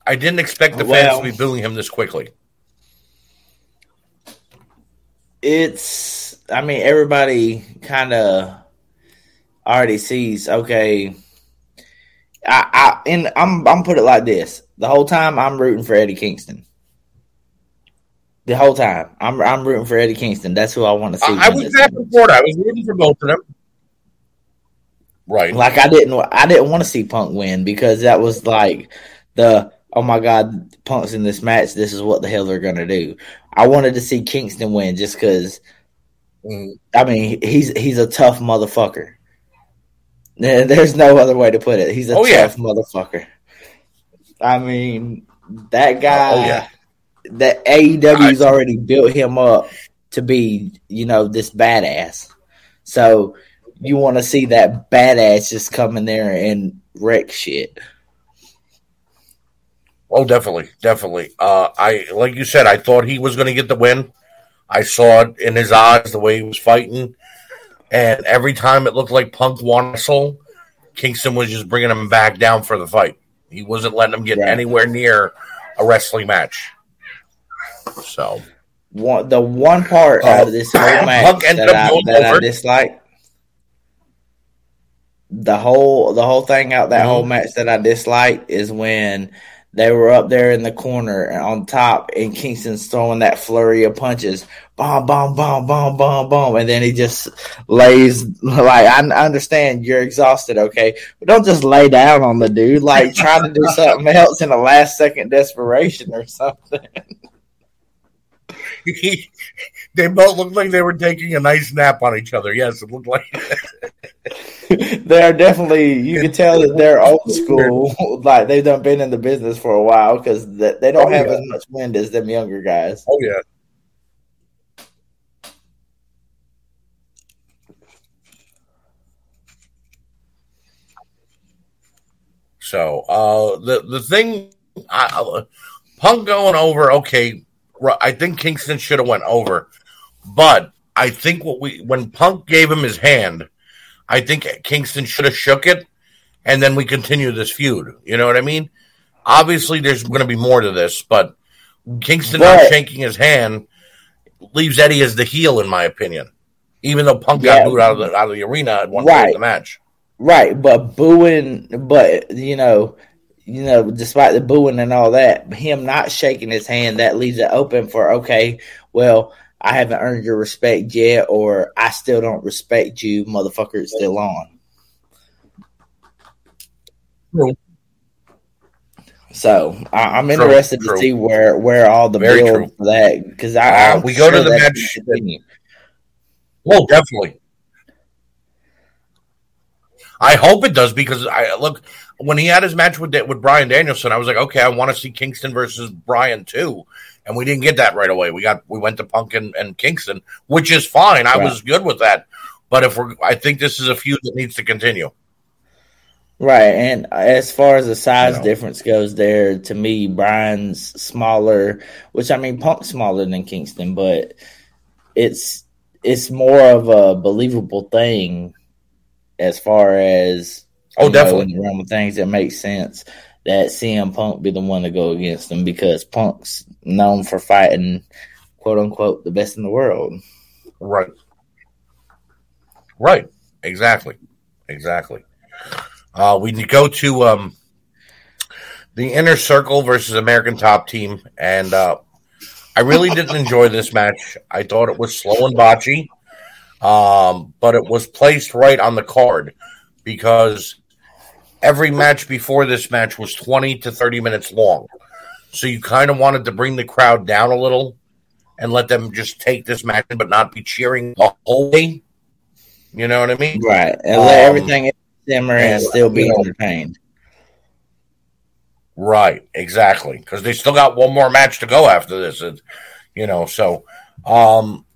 Speaker 1: I didn't expect the well, fans to be booing him this quickly.
Speaker 2: It's, I mean, everybody kind of already sees. Okay, I, I, and I'm, I'm put it like this: the whole time I'm rooting for Eddie Kingston. The whole time I'm, I'm rooting for Eddie Kingston. That's who I want to see.
Speaker 1: I, I was forth. I was rooting for both of them. Right.
Speaker 2: Like I didn't, I didn't want to see Punk win because that was like the oh my god, Punk's in this match. This is what the hell they're gonna do. I wanted to see Kingston win just because. I mean, he's he's a tough motherfucker. There's no other way to put it. He's a oh, tough yeah. motherfucker. I mean, that guy. Oh, yeah. That AEW's I, already built him up to be, you know, this badass. So you want to see that badass just come in there and wreck shit.
Speaker 1: Oh, definitely, definitely. Uh, I like you said, I thought he was going to get the win. I saw it in his eyes the way he was fighting, and every time it looked like Punk won wrestle, Kingston was just bringing him back down for the fight. He wasn't letting him get anywhere near a wrestling match. So,
Speaker 2: one, the one part uh, out of this whole match that, I, that I dislike the whole the whole thing out that mm-hmm. whole match that I dislike is when they were up there in the corner on top, and Kingston's throwing that flurry of punches, bomb, bomb, bomb, bomb, bomb, bomb, and then he just lays like I understand you're exhausted, okay, but don't just lay down on the dude. Like trying to do (laughs) something else in a last second desperation or something. (laughs)
Speaker 1: they both looked like they were taking a nice nap on each other. Yes, it looked like (laughs)
Speaker 2: they are definitely. You can tell that they're old (laughs) school. like they've done been in the business for a while because they don't oh, have yeah. as much wind as them younger guys.
Speaker 1: Oh yeah. So uh, the the thing, I, Punk going over. Okay, I think Kingston should have went over, but I think what we when Punk gave him his hand, I think Kingston should have shook it, and then we continue this feud. You know what I mean? Obviously, there's going to be more to this, but Kingston but, not shaking his hand leaves Eddie as the heel, in my opinion. Even though Punk yeah, got booed out of the out of the arena at one right. point of the match.
Speaker 2: Right, but booing, but you know, you know, despite the booing and all that, him not shaking his hand, that leaves it open for okay, well, I haven't earned your respect yet, or I still don't respect you, motherfucker. It's still on. True. So I, am interested true, to true. see where where all the Very build true. for that because I uh,
Speaker 1: we go to the match. Well, definitely. I hope it does because I look when he had his match with with Bryan Danielson. I was like, okay, I want to see Kingston versus Bryan too, and we didn't get that right away. We got we went to Punk and, and Kingston, which is fine. I right. was good with that, but if we're, I think this is a feud that needs to continue.
Speaker 2: Right, and as far as the size you know. difference goes, there to me, Bryan's smaller, which I mean, Punk's smaller than Kingston, but it's it's more of a believable thing as far as
Speaker 1: oh, definitely
Speaker 2: know, realm of things that make sense that CM Punk be the one to go against him because Punk's known for fighting quote unquote the best in the world.
Speaker 1: Right. Right. Exactly. Exactly. Uh, we go to um, the inner circle versus American Top Team, and uh, I really didn't enjoy this match. I thought it was slow and botchy um, but it was placed right on the card because every match before this match was 20 to 30 minutes long. So you kind of wanted to bring the crowd down a little and let them just take this match, but not be cheering the whole way. You know what I mean?
Speaker 2: Right. And um, let everything simmer and, and still be entertained.
Speaker 1: Right, exactly. Because they still got one more match to go after this. And, you know, so um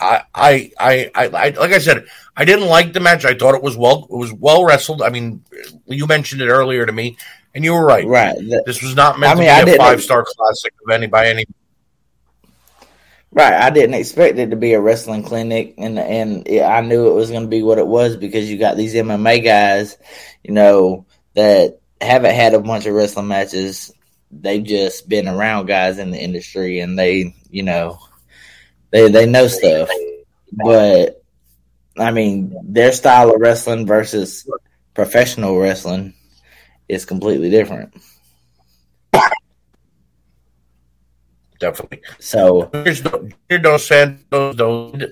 Speaker 1: I, I, I, I, like I said, I didn't like the match. I thought it was well, it was well wrestled. I mean, you mentioned it earlier to me, and you were right.
Speaker 2: Right.
Speaker 1: this was not meant I mean, to be a five star classic of any by any.
Speaker 2: Right. I didn't expect it to be a wrestling clinic, and and I knew it was going to be what it was because you got these MMA guys, you know, that haven't had a bunch of wrestling matches. They've just been around guys in the industry, and they, you know they they know stuff, but I mean their style of wrestling versus professional wrestling is completely different.
Speaker 1: Definitely.
Speaker 2: So
Speaker 1: here's Dos Santos don't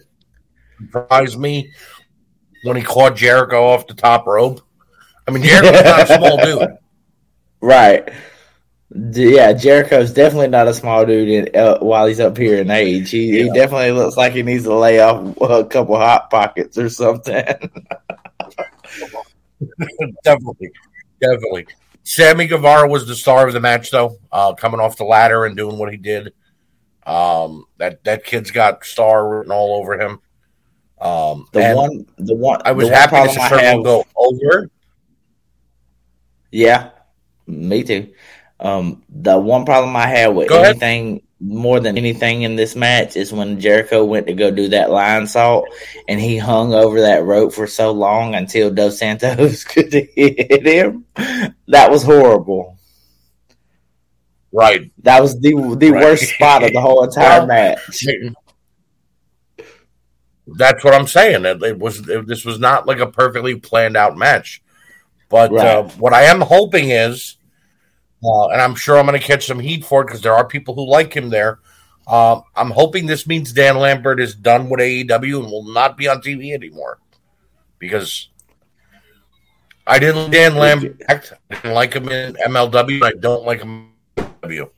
Speaker 1: surprise me when he caught Jericho off the top rope. I mean Jericho's not a small dude. (laughs)
Speaker 2: Right. Yeah, Jericho's definitely not a small dude in, uh, while he's up here in age. He, yeah. he definitely looks like he needs to lay off a couple hot pockets or something. (laughs)
Speaker 1: definitely, definitely. Sammy Guevara was the star of the match, though, uh, coming off the ladder and doing what he did. Um, that that kid's got star written all over him. Um,
Speaker 2: the one, the one,
Speaker 1: I was happy to see Circle go over.
Speaker 2: Yeah, me too. Um, the one problem I had with go anything ahead. more than anything in this match is when Jericho went to go do that Lionsault and he hung over that rope for so long until Dos Santos (laughs) could hit him. That was horrible.
Speaker 1: Right.
Speaker 2: That was the the right. worst spot of the whole entire well, (laughs) match.
Speaker 1: That's what I'm saying. It, it was it, this was not like a perfectly planned out match. But right. uh, what I am hoping is uh, and I'm sure I'm going to catch some heat for it because there are people who like him there. Uh, I'm hoping this means Dan Lambert is done with AEW and will not be on TV anymore because I didn't Dan Lambert. I didn't like him in MLW. I don't like him in MLW.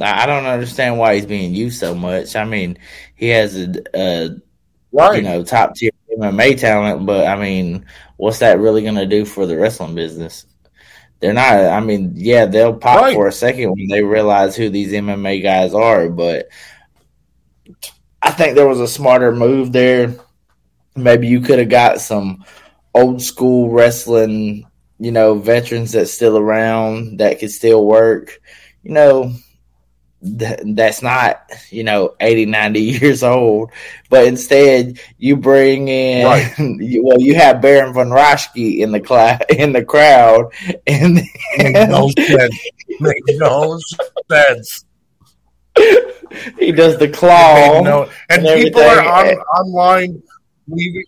Speaker 2: I don't understand why he's being used so much. I mean, he has a, a
Speaker 1: Right.
Speaker 2: you know top tier MMA talent, but I mean, what's that really going to do for the wrestling business? They're not. I mean, yeah, they'll pop
Speaker 1: Right.
Speaker 2: for a second when they realize who these MMA guys are, but I think there was a smarter move there. Maybe you could have got some old school wrestling, you know, veterans that's still around that could still work. You know, th- that's not, you know, 80, 90 (laughs) years old. But instead, you bring in,
Speaker 1: Right. (laughs)
Speaker 2: you, well, you have Baron von Raschke in the cla- (laughs) in the crowd, and
Speaker 1: Makes no sense. Makes no sense.
Speaker 2: he does the claw.
Speaker 1: No- and
Speaker 2: and
Speaker 1: people are on, online. leaving-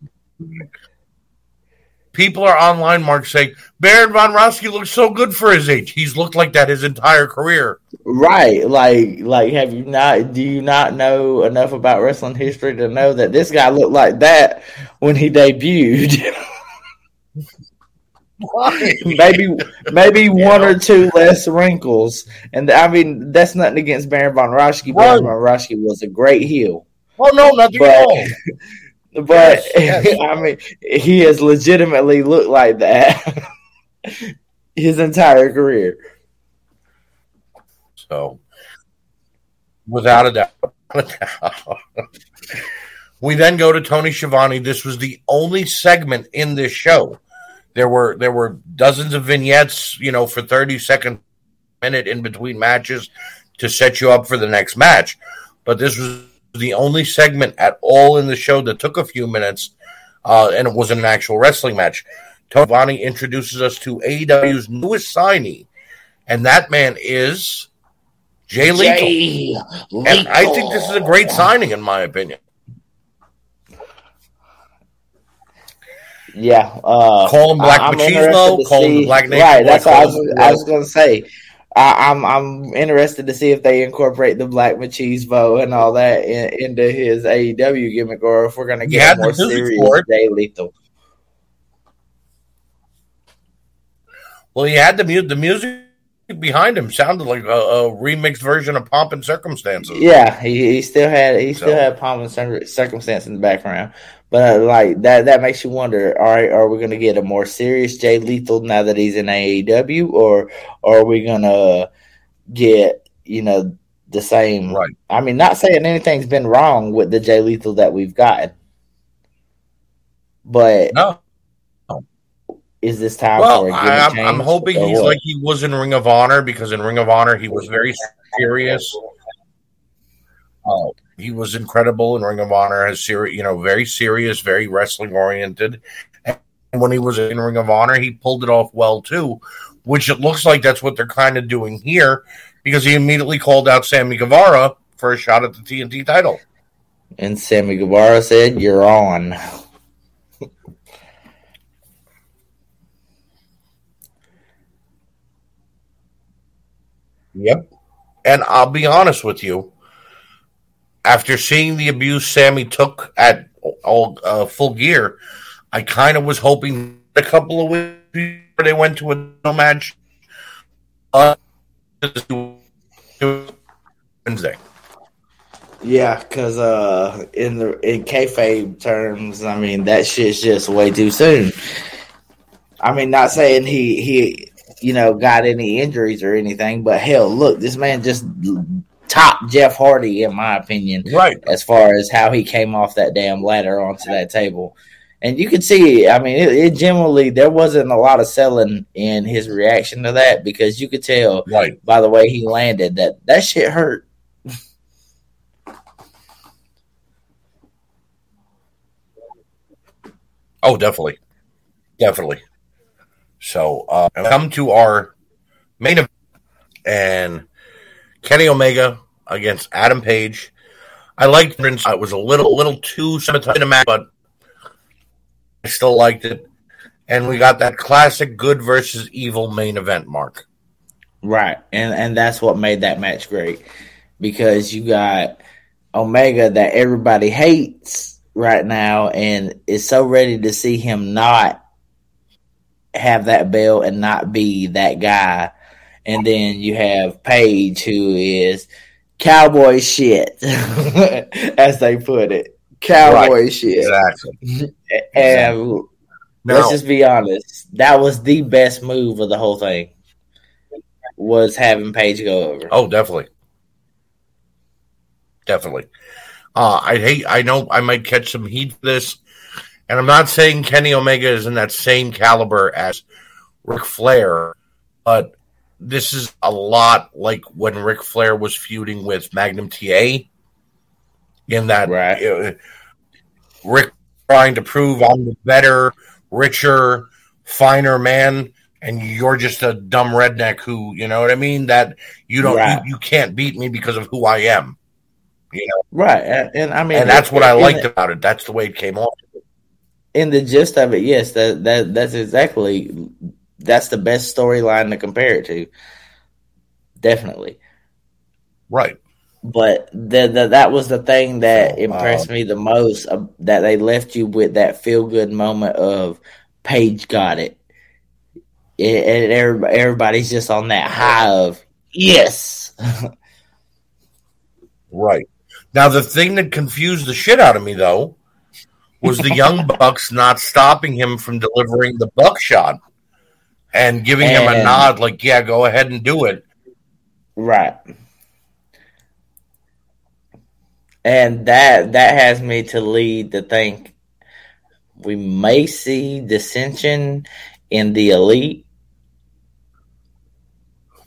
Speaker 1: People are online, Mark, saying Baron von Raschke looks so good for his age. He's looked like that his entire career.
Speaker 2: Right, like, like, have you not? Do you not know enough about wrestling history to know that this guy looked like that when he debuted? (laughs) maybe, maybe (laughs) one or two less wrinkles, and I mean that's nothing against Baron von Raschke. Baron von Raschke was a great heel,
Speaker 1: Oh no, nothing
Speaker 2: But-
Speaker 1: at all. (laughs)
Speaker 2: but
Speaker 1: Yes, yes. (laughs)
Speaker 2: I mean he has legitimately looked like that (laughs) his entire career.
Speaker 1: So, without a doubt. we then go to Tony Schiavone. This was the only segment in this show. There were there were dozens of vignettes, you know, for thirty second minute in between matches to set you up for the next match. But this was the only segment at all in the show that took a few minutes, uh, and it wasn't an actual wrestling match. Tony introduces us to AEW's newest signee, and that man is Jay Lethal.
Speaker 2: Jay
Speaker 1: And I think this is a great signing, in my opinion.
Speaker 2: Yeah, uh,
Speaker 1: Call him Black
Speaker 2: I'm
Speaker 1: Machismo, call him
Speaker 2: see-
Speaker 1: the Black Nation
Speaker 2: Right, that's what I was, I was going to say. I, I'm I'm interested to see if they incorporate the Black Machismo and all that in, into his AEW gimmick, or if we're going to
Speaker 1: He
Speaker 2: get
Speaker 1: the
Speaker 2: more serious. Jay Lethal.
Speaker 1: Well, he had the mu- the music behind him sounded like a, a remixed version of Pomp and Circumstances.
Speaker 2: Yeah, he, he still had he still
Speaker 1: So-
Speaker 2: had pomp and circumstance in the background, but uh, like that that makes you wonder: All right, are we going to get a more serious Jay Lethal now that he's in AEW, or, or are we going to get you know the same?
Speaker 1: Right.
Speaker 2: I mean, not saying anything's been wrong with the Jay Lethal that we've gotten, but
Speaker 1: No.
Speaker 2: Is this time
Speaker 1: Well,
Speaker 2: for a
Speaker 1: I,
Speaker 2: gimmick
Speaker 1: I'm,
Speaker 2: change?
Speaker 1: I'm hoping he's
Speaker 2: what?
Speaker 1: like he was in Ring of Honor because in Ring of Honor he was very serious. Uh, he was incredible in Ring of Honor, as serious, you know, very serious, very wrestling oriented. And when he was in Ring of Honor, he pulled it off well too, which it looks like that's what they're kind of doing here because he immediately called out Sammy Guevara for a shot at the TNT title.
Speaker 2: and Sammy Guevara said, "You're on."
Speaker 1: Yep. And I'll be honest with you. After seeing the abuse Sammy took at all uh, full gear, I kind of was hoping a couple of weeks before they went to a no match uh, Wednesday.
Speaker 2: Yeah, because uh, in the in kayfabe terms, I mean that shit's just way too soon. I mean, not saying he he you know got any injuries or anything, but hell, look, this man just topped Jeff Hardy in my opinion
Speaker 1: Right.
Speaker 2: as far as how he came off that damn ladder onto that table. And you could see, I mean, it, it generally there wasn't a lot of selling in his reaction to that because you could tell
Speaker 1: Right.
Speaker 2: by the way he landed that that shit hurt.
Speaker 1: Oh, definitely. Definitely. So, uh, come to our main event and Kenny Omega against Adam Page. I liked it. It was a little, little too cinematic, but I still liked it. And we got that classic good versus evil main event, Mark.
Speaker 2: Right. And and that's what made that match great. Because you got Omega that everybody hates right now and is so ready to see him not have that belt and not be that guy. and then you have Page, who is cowboy shit, (laughs) as they put it, cowboy right. shit.
Speaker 1: Exactly. (laughs)
Speaker 2: and exactly. let's just be honest, that was the best move of the whole thing. Was having Page go over.
Speaker 1: Oh, definitely, definitely. Uh, I hate. I know I might catch some heat for this, and I'm not saying Kenny Omega is in that same caliber as Ric Flair, but this is a lot like when Ric Flair was feuding with Magnum TA. In that, right. Uh, Ric trying to prove I'm the better, richer, finer man, and you're just a dumb redneck who, you know what I mean? That you don't, right. you, you, can't beat me because of who I am. You know,
Speaker 2: right? And, and I mean,
Speaker 1: and that's what I liked the, about it. That's the way it came off.
Speaker 2: In the gist of it, yes, that that that's exactly that's the best storyline to compare it to. Definitely.
Speaker 1: Right.
Speaker 2: But the, the, that was the thing that oh, impressed wow. me the most uh, that they left you with that feel good moment of Page got it. it and everybody, everybody's just on that high of yes. (laughs)
Speaker 1: right. Now, the thing that confused the shit out of me, though, was the Young Bucks not stopping him from delivering the buckshot and giving and, him a nod, like, yeah, go ahead and do it.
Speaker 2: Right. And that that has me to lead to think we may see dissension in the elite.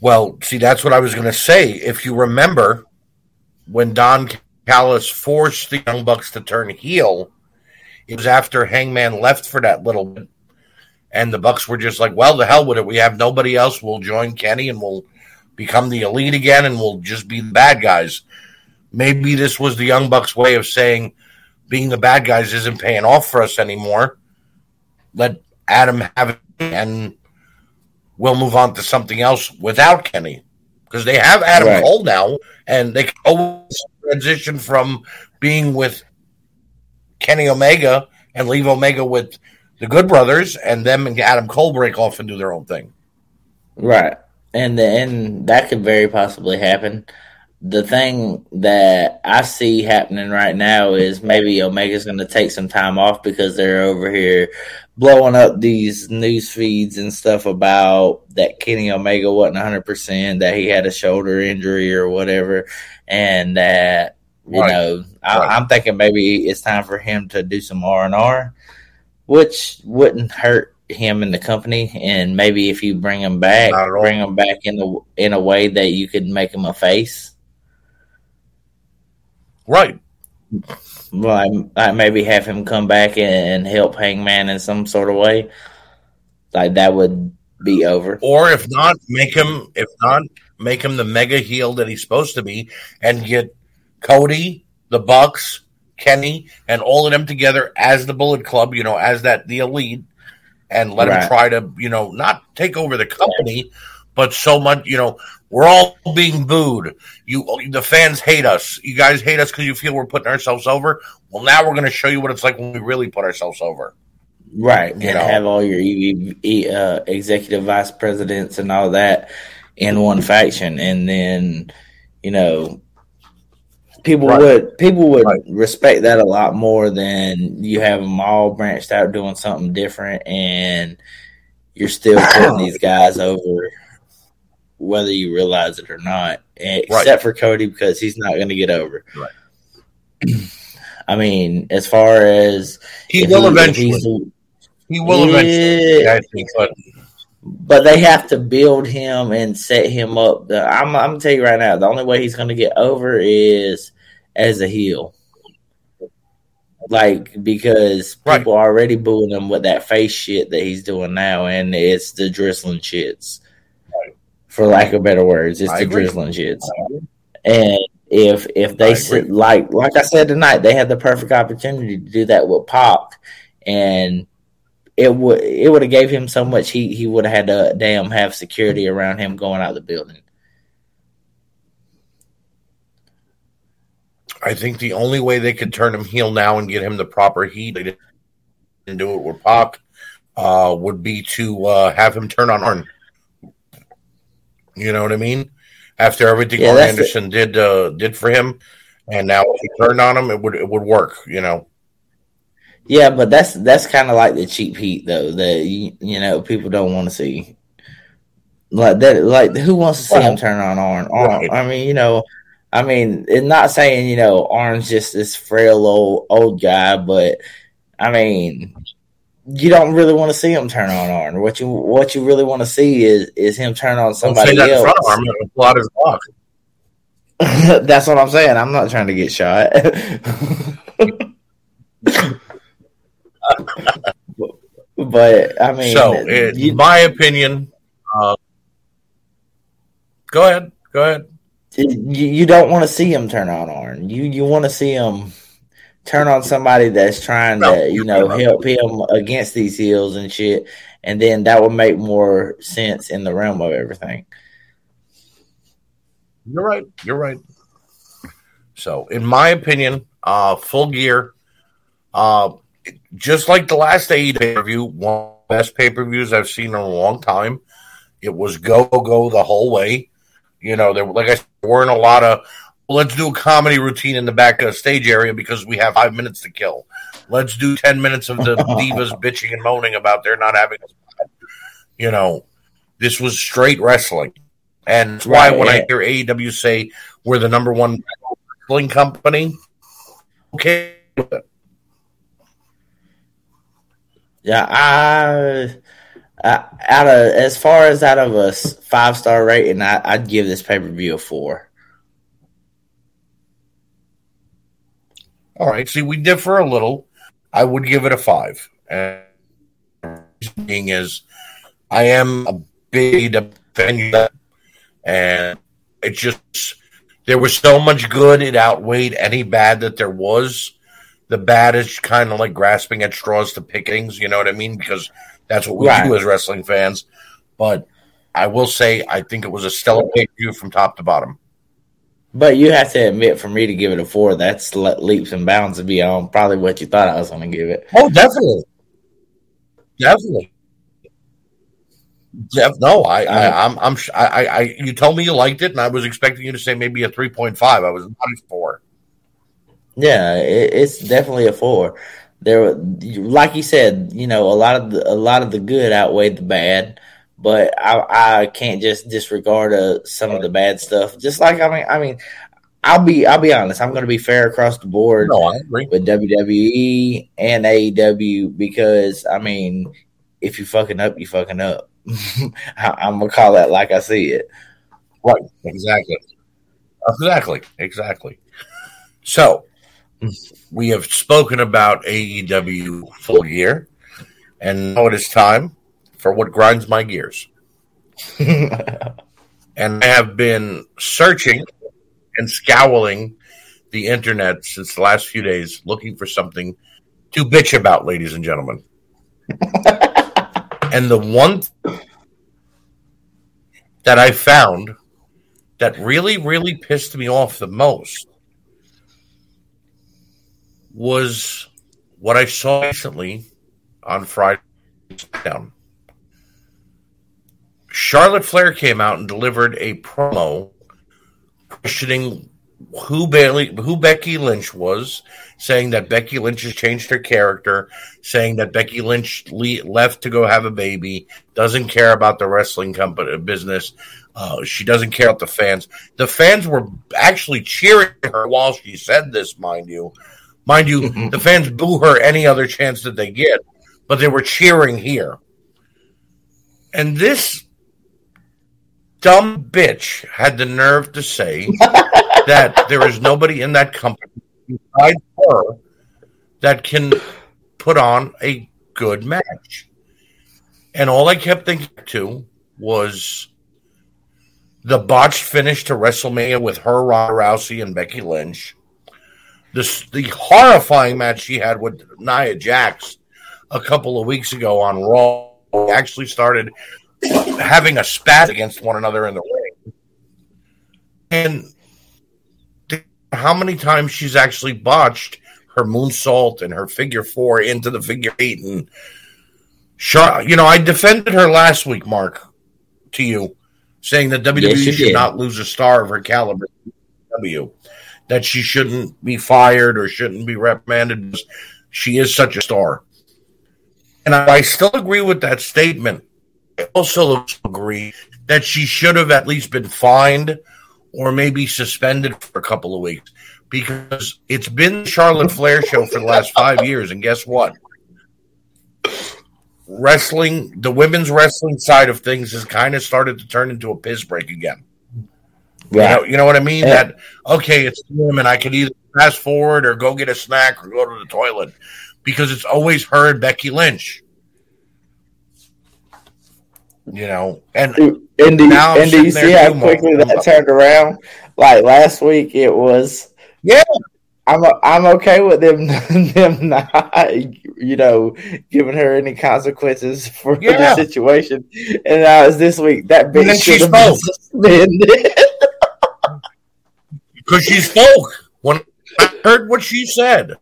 Speaker 1: Well, see, that's what I was going to say. If you remember, when Don Callis forced the Young Bucks to turn heel, it was after Hangman left for that little bit. And the Bucks were just like, well, the hell with it. We have nobody else. We'll join Kenny and we'll become the elite again and we'll just be the bad guys. Maybe this was the Young Bucks' way of saying being the bad guys isn't paying off for us anymore. Let Adam have it and we'll move on to something else without Kenny. Because they have Adam right. Cole now and they can always transition from being with Kenny Omega and leave Omega with the Good Brothers and them and Adam Cole break off and do their own thing.
Speaker 2: Right and and that could very possibly happen. The thing that I see happening right now is maybe Omega's going to take some time off because they're over here blowing up these news feeds and stuff about that Kenny Omega wasn't 100%, that he had a shoulder injury or whatever, and that you right. know I, am thinking maybe it's time for him to do some R and R, which wouldn't hurt him in the company, and maybe if you bring him back, bring him back in the in a way that you could make him a face.
Speaker 1: Right.
Speaker 2: Well, I, I maybe have him come back and help Hangman in some sort of way. Like that would be over.
Speaker 1: Or if not, make him. If not, make him the mega heel that he's supposed to be, and get Cody, the Bucks, Kenny, and all of them together as the Bullet Club. You know, as that the elite, and let right. him try to, you know, not take over the company, but so much, you know, we're all being booed. You, the fans hate us. You guys hate us because you feel we're putting ourselves over. Well, now we're going to show you what it's like when we really put ourselves over.
Speaker 2: Right, you and know? have all your uh, executive vice presidents and all that in one faction, and then you know people right. would people would right. respect that a lot more than you have them all branched out doing something different and you're still (coughs) putting these guys over whether you realize it or not except right. for cody because he's not going to get over (clears throat) i mean as far as
Speaker 1: he will he, eventually he will yeah, eventually i think but
Speaker 2: they have to build him and set him up. I'm, I'm gonna tell you right now, the only way he's gonna get over is as a heel. Like because right. people are already booing him with that face shit that he's doing now, and it's the drizzling shits. Right. For lack of better words, it's I the agree. drizzling shits. And if if they sit, like like I said tonight, they had the perfect opportunity to do that with Pac, and it would it would have gave him so much he he would have had to damn have security around him going out the building.
Speaker 1: I think the only way they could turn him heel now and get him the proper heat, they didn't do it with Pac, uh, would be to uh, have him turn on Arn. You know what I mean? After everything
Speaker 2: Yeah,
Speaker 1: Anderson did uh, did for him, and now if he turned on him, it would it would work. You know.
Speaker 2: Yeah, but that's that's kind of like the cheap heat though that you, you know people don't want to see. Like that, like who wants to see
Speaker 1: Well,
Speaker 2: him turn on Arn? Arn
Speaker 1: right.
Speaker 2: I mean, you know, I mean, it's not saying you know Arn's just this frail old old guy, but I mean, you don't really want to see him turn on Arn. What you what you really want to see is is him turn on somebody
Speaker 1: in
Speaker 2: else.
Speaker 1: front of him. It'll pull out his block. (laughs)
Speaker 2: that's what I'm saying. I'm not trying to get shot. (laughs) but I mean,
Speaker 1: so, in
Speaker 2: you-
Speaker 1: my opinion, uh, go ahead. Go ahead.
Speaker 2: you, you don't want to see him turn on Arn. You you want to see him turn on somebody that's trying
Speaker 1: No,
Speaker 2: to you know help him against these heels and shit, and then that would make more sense in the realm of everything.
Speaker 1: You're right. You're right. So, in my opinion, uh, full gear, uh, just like the last AEW pay per view, one of the best pay per views I've seen in a long time. It was go go the whole way. You know, there like I said, there weren't a lot of let's do a comedy routine in the back of stage area because we have five minutes to kill. Let's do ten minutes of the (laughs) divas bitching and moaning about they're not having a spot. You know, this was straight wrestling. And that's why
Speaker 2: Right,
Speaker 1: when I hear AEW say we're the number one wrestling company, okay, with it.
Speaker 2: Yeah, I, I out of as far as out of a five star rating, I, I'd give this pay per view a four.
Speaker 1: All right. See, we differ a little. I would give it a five. And being is, I am a big that, and it just there was so much good it outweighed any bad that there was. The bad is kind of like grasping at straws to pickings. You know what I mean? Because that's what we
Speaker 2: Right.
Speaker 1: do as wrestling fans. But I will say, I think it was a stellar pay view from top to bottom.
Speaker 2: But you have to admit, for me to give it a four, that's le- leaps and bounds to be on probably what you thought I was going to give it.
Speaker 1: Oh, definitely, definitely. Jeff, no, I, I, uh-huh. I'm, I'm, sh- I, I, I, you told me you liked it, and I was expecting you to say maybe a three point five. I was not a four.
Speaker 2: Yeah, it, it's definitely a four. There, like you said, you know, a lot of the, a lot of the good outweighed the bad, but I, I can't just disregard uh, some of the bad stuff. Just like I mean, I mean, I'll be I'll be honest. I'm going to be fair across the board.
Speaker 1: No,
Speaker 2: with WWE and AEW because I mean, if you fucking up, you fucking up. (laughs) I- I'm gonna call that like I see it.
Speaker 1: Right, exactly, exactly, exactly. So we have spoken about AEW full gear, and now it is time for what grinds my gears. (laughs) and I have been searching and scowling the internet since the last few days looking for something to bitch about, ladies and gentlemen. (laughs) and the one that I found that really, really pissed me off the most was what I saw recently on Friday down. Charlotte Flair came out and delivered a promo questioning who Bayley, who Becky Lynch was, saying that Becky Lynch has changed her character, saying that Becky Lynch le- left to go have a baby, doesn't care about the wrestling company business, uh, she doesn't care about the fans. The fans were actually cheering her while she said this, mind you. Mind you, (laughs) the fans boo her any other chance that they get, but they were cheering here. And this dumb bitch had the nerve to say (laughs) that there is nobody in that company besides her that can put on a good match. And all I kept thinking to was the botched finish to WrestleMania with her, Ronda Rousey, and Becky Lynch. The, the horrifying match she had with Nia Jax a couple of weeks ago on Raw actually started having a spat against one another in the ring. And how many times she's actually botched her moonsault and her figure four into the figure eight and Char- you know, I defended her last week, Mark, to you. saying that WWE
Speaker 2: Yes,
Speaker 1: should
Speaker 2: did.
Speaker 1: not lose a star of her caliber. W that she shouldn't be fired or shouldn't be reprimanded. She is such a star, and I, still agree with that statement. I also agree that she should have at least been fined or maybe suspended for a couple of weeks because it's been the Charlotte Flair show for the last five years, and guess what? Wrestling, the women's wrestling side of things has kind of started to turn into a piss break again. You know, you know what I mean?
Speaker 2: Yeah.
Speaker 1: That okay, it's him, and I could either fast forward or go get a snack or go to the toilet because it's always her and Becky Lynch. You know, and
Speaker 2: And do,
Speaker 1: Now
Speaker 2: and do you see how quickly that turned around? Like last week, it was.
Speaker 1: Yeah.
Speaker 2: I'm I'm okay with them (laughs) them not you know giving her any consequences for
Speaker 1: Yeah.
Speaker 2: the situation, and now it's this week that bitch should have been (laughs) suspended.
Speaker 1: Because she spoke when I heard what she said,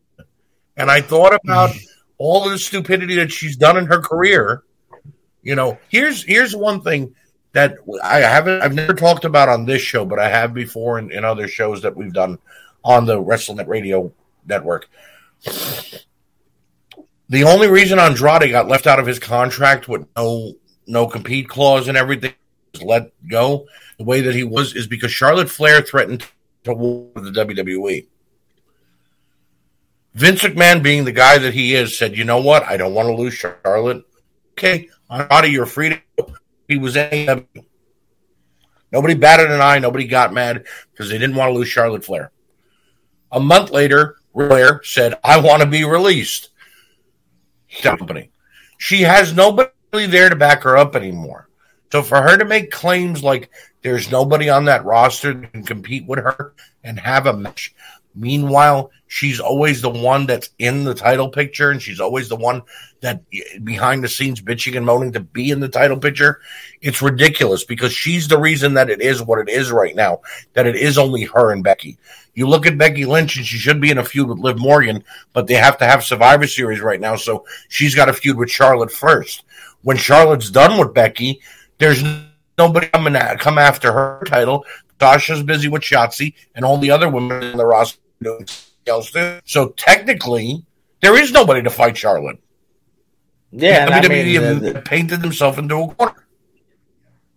Speaker 1: and I thought about (sighs) all the stupidity that she's done in her career. You know, here's here's one thing that I haven't I've never talked about on this show, but I have before in, in other shows that we've done on the WrestleNet Radio Network. The only reason Andrade got left out of his contract with no no compete clause and everything was let go the way that he was is because Charlotte Flair threatened to the WWE. Vince McMahon, being the guy that he is, said, "You know what? I don't want to lose Charlotte. Okay, Andrade, you're free to go." He was AEW. Nobody batted an eye. Nobody got mad because they didn't want to lose Charlotte Flair. A month later, Flair said, "I want to be released." Company. She has nobody there to back her up anymore. So for her to make claims like there's nobody on that roster that can compete with her and have a match, meanwhile she's always the one that's in the title picture and she's always the one that behind the scenes bitching and moaning to be in the title picture. It's ridiculous because she's the reason that it is what it is right now. That it is only her and Becky. You look at Becky Lynch and she should be in a feud with Liv Morgan, but they have to have Survivor Series right now, so she's got a feud with Charlotte first. When Charlotte's done with Becky, there's nobody coming to come after her title. Sasha's busy with Shotzi, and all the other women in the roster doing else too. So technically, there is nobody to fight Charlotte.
Speaker 2: yeah, and I mean, the- the-
Speaker 1: painted themselves into a corner.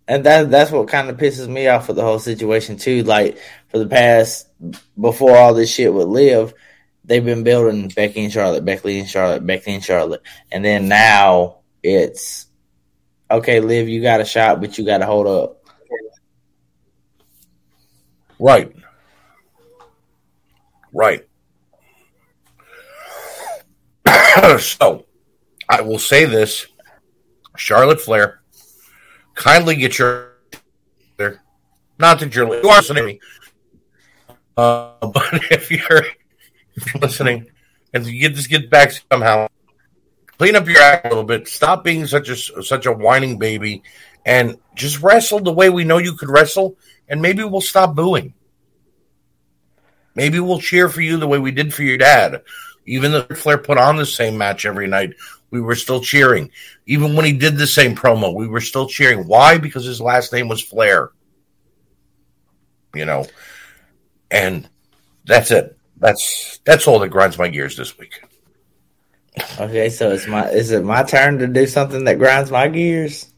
Speaker 2: and that that's what kind of pisses me off with the whole situation too. Like for the past before all this shit would live, they've been building Becky and Charlotte, Becky and Charlotte, Becky and Charlotte, and then now it's okay. Liv, you got a shot, but you got to hold up.
Speaker 1: Right. Right. (clears throat) so, I will say this Charlotte Flair, kindly get your. Not that you're, you are listening uh, (laughs) but if you're, if you're listening and you get this get back somehow, clean up your act a little bit. Stop being such a such a whining baby, and just wrestle the way we know you could wrestle, and maybe we'll stop booing. Maybe we'll cheer for you the way we did for your dad. Even though Flair put on the same match every night, we were still cheering. Even when he did the same promo, we were still cheering. Why? Because his last name was Flair. You know, and that's it. That's that's all that grinds my gears this week.
Speaker 2: Okay, so it's my is it my turn to do something that grinds my gears?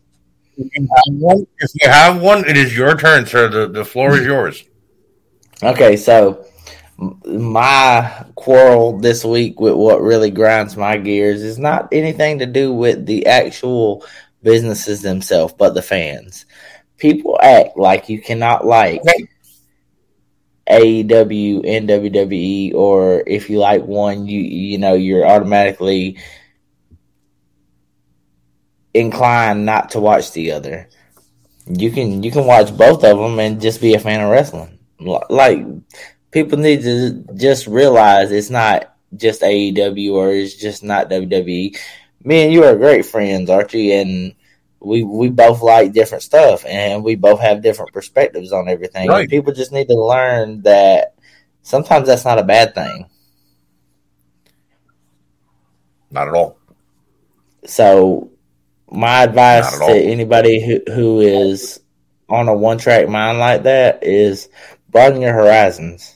Speaker 1: If you have one, if you have one, it is your turn, sir. The the floor is yours.
Speaker 2: Okay, so my quarrel this week with what really grinds my gears is not anything to do with the actual businesses themselves, but the fans. People act like you cannot like
Speaker 1: Okay.
Speaker 2: AEW and WWE, or if you like one, you you know you're automatically inclined not to watch the other. You can you can watch both of them and just be a fan of wrestling. Like people need to just realize it's not just AEW or it's just not WWE. Me and you are great friends, Archie, and we we both like different stuff and we both have different perspectives on everything.
Speaker 1: Right.
Speaker 2: People just need to learn that sometimes that's not a bad thing.
Speaker 1: Not at all.
Speaker 2: So my advice
Speaker 1: Not at all.
Speaker 2: to anybody who, who is on a one track mind like that is broaden your horizons.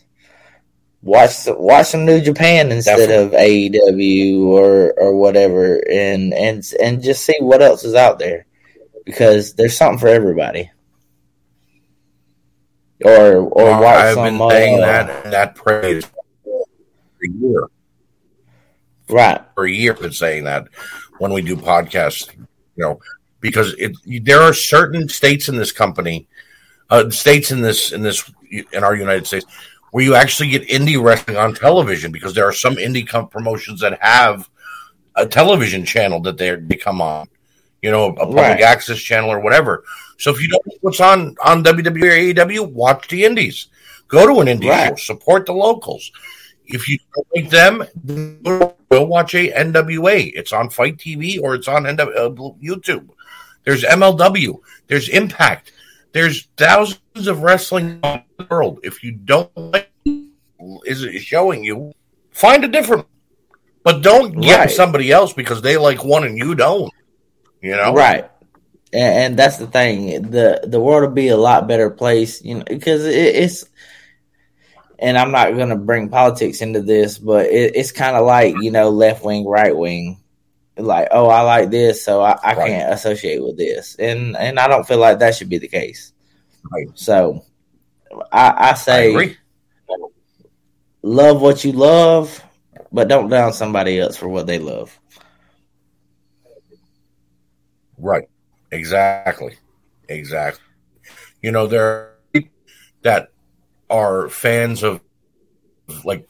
Speaker 2: Watch watch some New Japan instead Definitely. of AEW or or whatever, and and and just see what else is out there because there's something for everybody. Or or
Speaker 1: well, watch I've some, been saying uh, that that praise for a year,
Speaker 2: right?
Speaker 1: For a year, been saying that when we do podcasts, you know, because it there are certain states in this company, uh, states in this in this in our United States where you actually get indie wrestling on television because there are some indie promotions that have a television channel that they they come on, you know, a public right. access channel or whatever. So if you don't know what's on on WWE or AEW, watch the indies. Go to an indie right. show, support the locals. If you don't like them, go watch a NWA. It's on FITE TV or it's on NW, uh, YouTube. There's MLW. There's Impact. There's thousands of wrestling in the world. If you don't like is it showing you, find a different but don't get right. somebody else because they like one and you don't. You know?
Speaker 2: Right. And, and that's the thing. The the world will be a lot better place, you know, because it, it's and I'm not going to bring politics into this, but it, it's kind of like you know left wing, right wing like, oh, I like this, so I, I right. can't associate with this, and and I don't feel like that should be the case. Right. So, I, I say, I love what you love, but don't down somebody else for what they love.
Speaker 1: Right. Exactly. Exactly. You know, there are people that are fans of like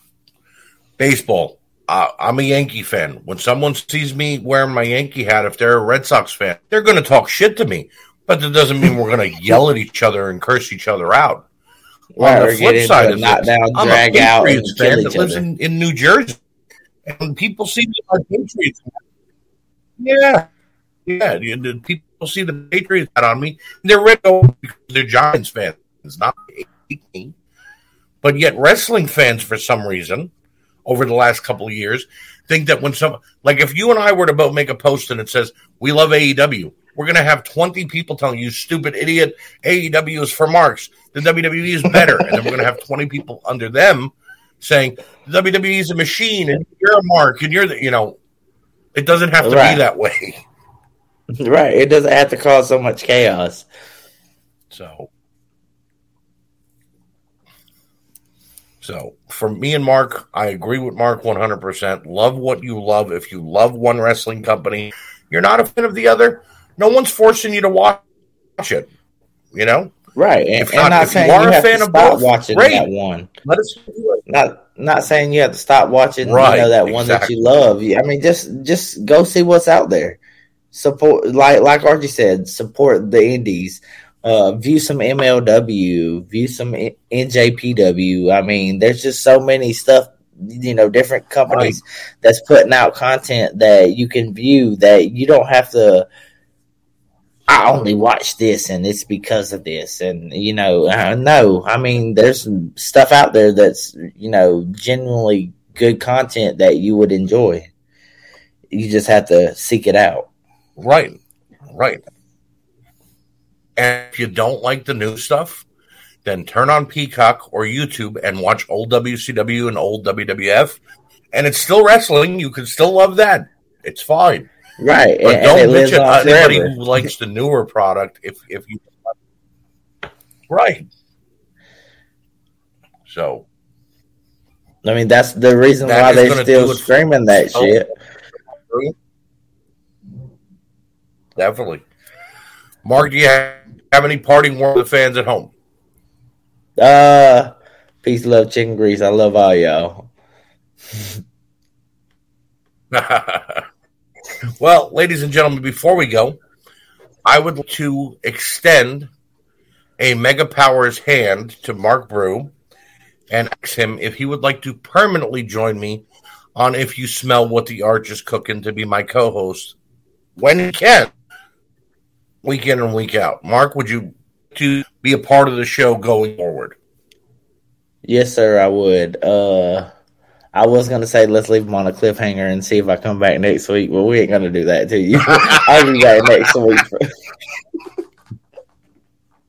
Speaker 1: baseball uh, I'm a Yankee fan. When someone sees me wearing my Yankee hat, if they're a Red Sox fan, they're going to talk shit to me. But that doesn't mean we're going (laughs) to yell at each other and curse each other out.
Speaker 2: On the flip side of it, down, I'm a Patriots fan that lives
Speaker 1: in, in New Jersey, and people see me on Patriots. Yeah, yeah. People see the Patriots hat on me. They're red because they're Giants fans, not me. But yet, wrestling fans, for some reason, over the last couple of years think that when some like if you and I were to both make a post and it says we love AEW, we're gonna have twenty people telling you stupid idiot AEW is for marks, the WWE is better, and then we're gonna have twenty people under them saying the WWE is a machine and you're a mark and you're the you know it doesn't have to right. be that way.
Speaker 2: Right. It doesn't have to cause so much chaos.
Speaker 1: So So for me and Mark, I agree with Mark 100%. Love what you love. If you love one wrestling company, you're not a fan of the other. No one's forcing you to watch it. You know,
Speaker 2: right? And, if, not, not if you are you a fan of both, watching great. that one. Let us not not saying you have to stop watching right, you know, that exactly. one that you love. I mean, just just go see what's out there. Support, like like Archie said, support the indies uh, view some MLW, view some NJPW. I mean, there's just so many stuff, you know, different companies right. that's putting out content that you can view that you don't have to. I only watch this and it's because of this. And, you know, uh, no, I mean, there's stuff out there that's, you know, genuinely good content that you would enjoy. You just have to seek it out.
Speaker 1: Right. Right. And if you don't like the new stuff, then turn on Peacock or YouTube and watch old WCW and old WWF. And it's still wrestling. You can still love that. It's fine.
Speaker 2: Right.
Speaker 1: But and, don't bitch at anybody forever. who likes the newer product if if you Right. So
Speaker 2: I mean that's the reason that why they're still streaming that shit.
Speaker 1: Definitely. Mark, do you have any parting words with the fans at home?
Speaker 2: Uh, peace, love, chicken grease. I love all y'all. (laughs)
Speaker 1: well, ladies and gentlemen, before we go, I would like to extend a Mega Powers hand to Mark Brew and ask him if he would like to permanently join me on If You Smell What the Arch is Cooking to be my co host when he can week in and week out. Mark, would you to be a part of the show going forward?
Speaker 2: Yes, sir, I would. Uh I was gonna say let's leave him on a cliffhanger and see if I come back next week, but we ain't gonna do that to you. (laughs) I'll be back next week.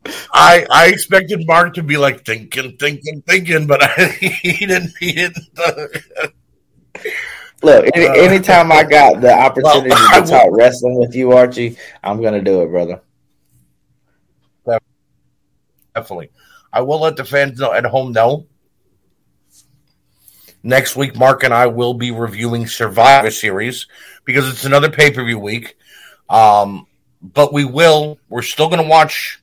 Speaker 2: (laughs)
Speaker 1: I I expected Mark to be like thinking, thinking, thinking, but I, (laughs) he didn't. He didn't.
Speaker 2: Look, any,
Speaker 1: Uh,
Speaker 2: anytime I got the (laughs) opportunity
Speaker 1: Well,
Speaker 2: to talk wrestling with you, Archie, I'm gonna do it, brother.
Speaker 1: definitely. I will let the fans know at home know. Next week, Mark and I will be reviewing Survivor Series because it's another pay per view week. Um, but we will. We're still going to watch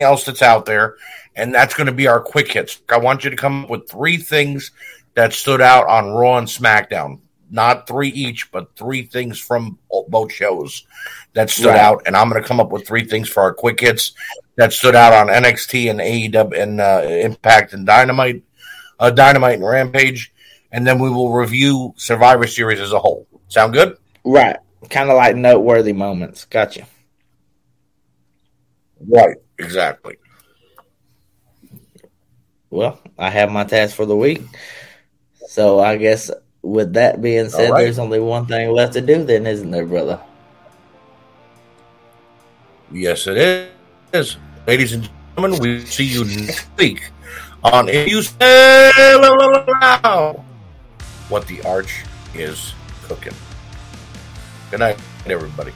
Speaker 1: else that's out there, and that's going to be our quick hits. I want you to come up with three things that stood out on Raw and SmackDown. Not three each, but three things from both shows that stood
Speaker 2: Right.
Speaker 1: out. And I'm going to come up with three things for our quick hits that stood out on NXT and AEW and uh, Impact and Dynamite, uh, Dynamite and Rampage, and then we will review Survivor Series as a whole. Sound good?
Speaker 2: Right, kind of like noteworthy moments. Gotcha.
Speaker 1: Right. Exactly.
Speaker 2: Well, I have my task for the week. So I guess with that being said,
Speaker 1: right.
Speaker 2: there's only one thing left to do, then, isn't there, brother?
Speaker 1: Yes, it is. Ladies and gentlemen, we see you next week on If You Say What the Arch is Cooking. Good night, everybody.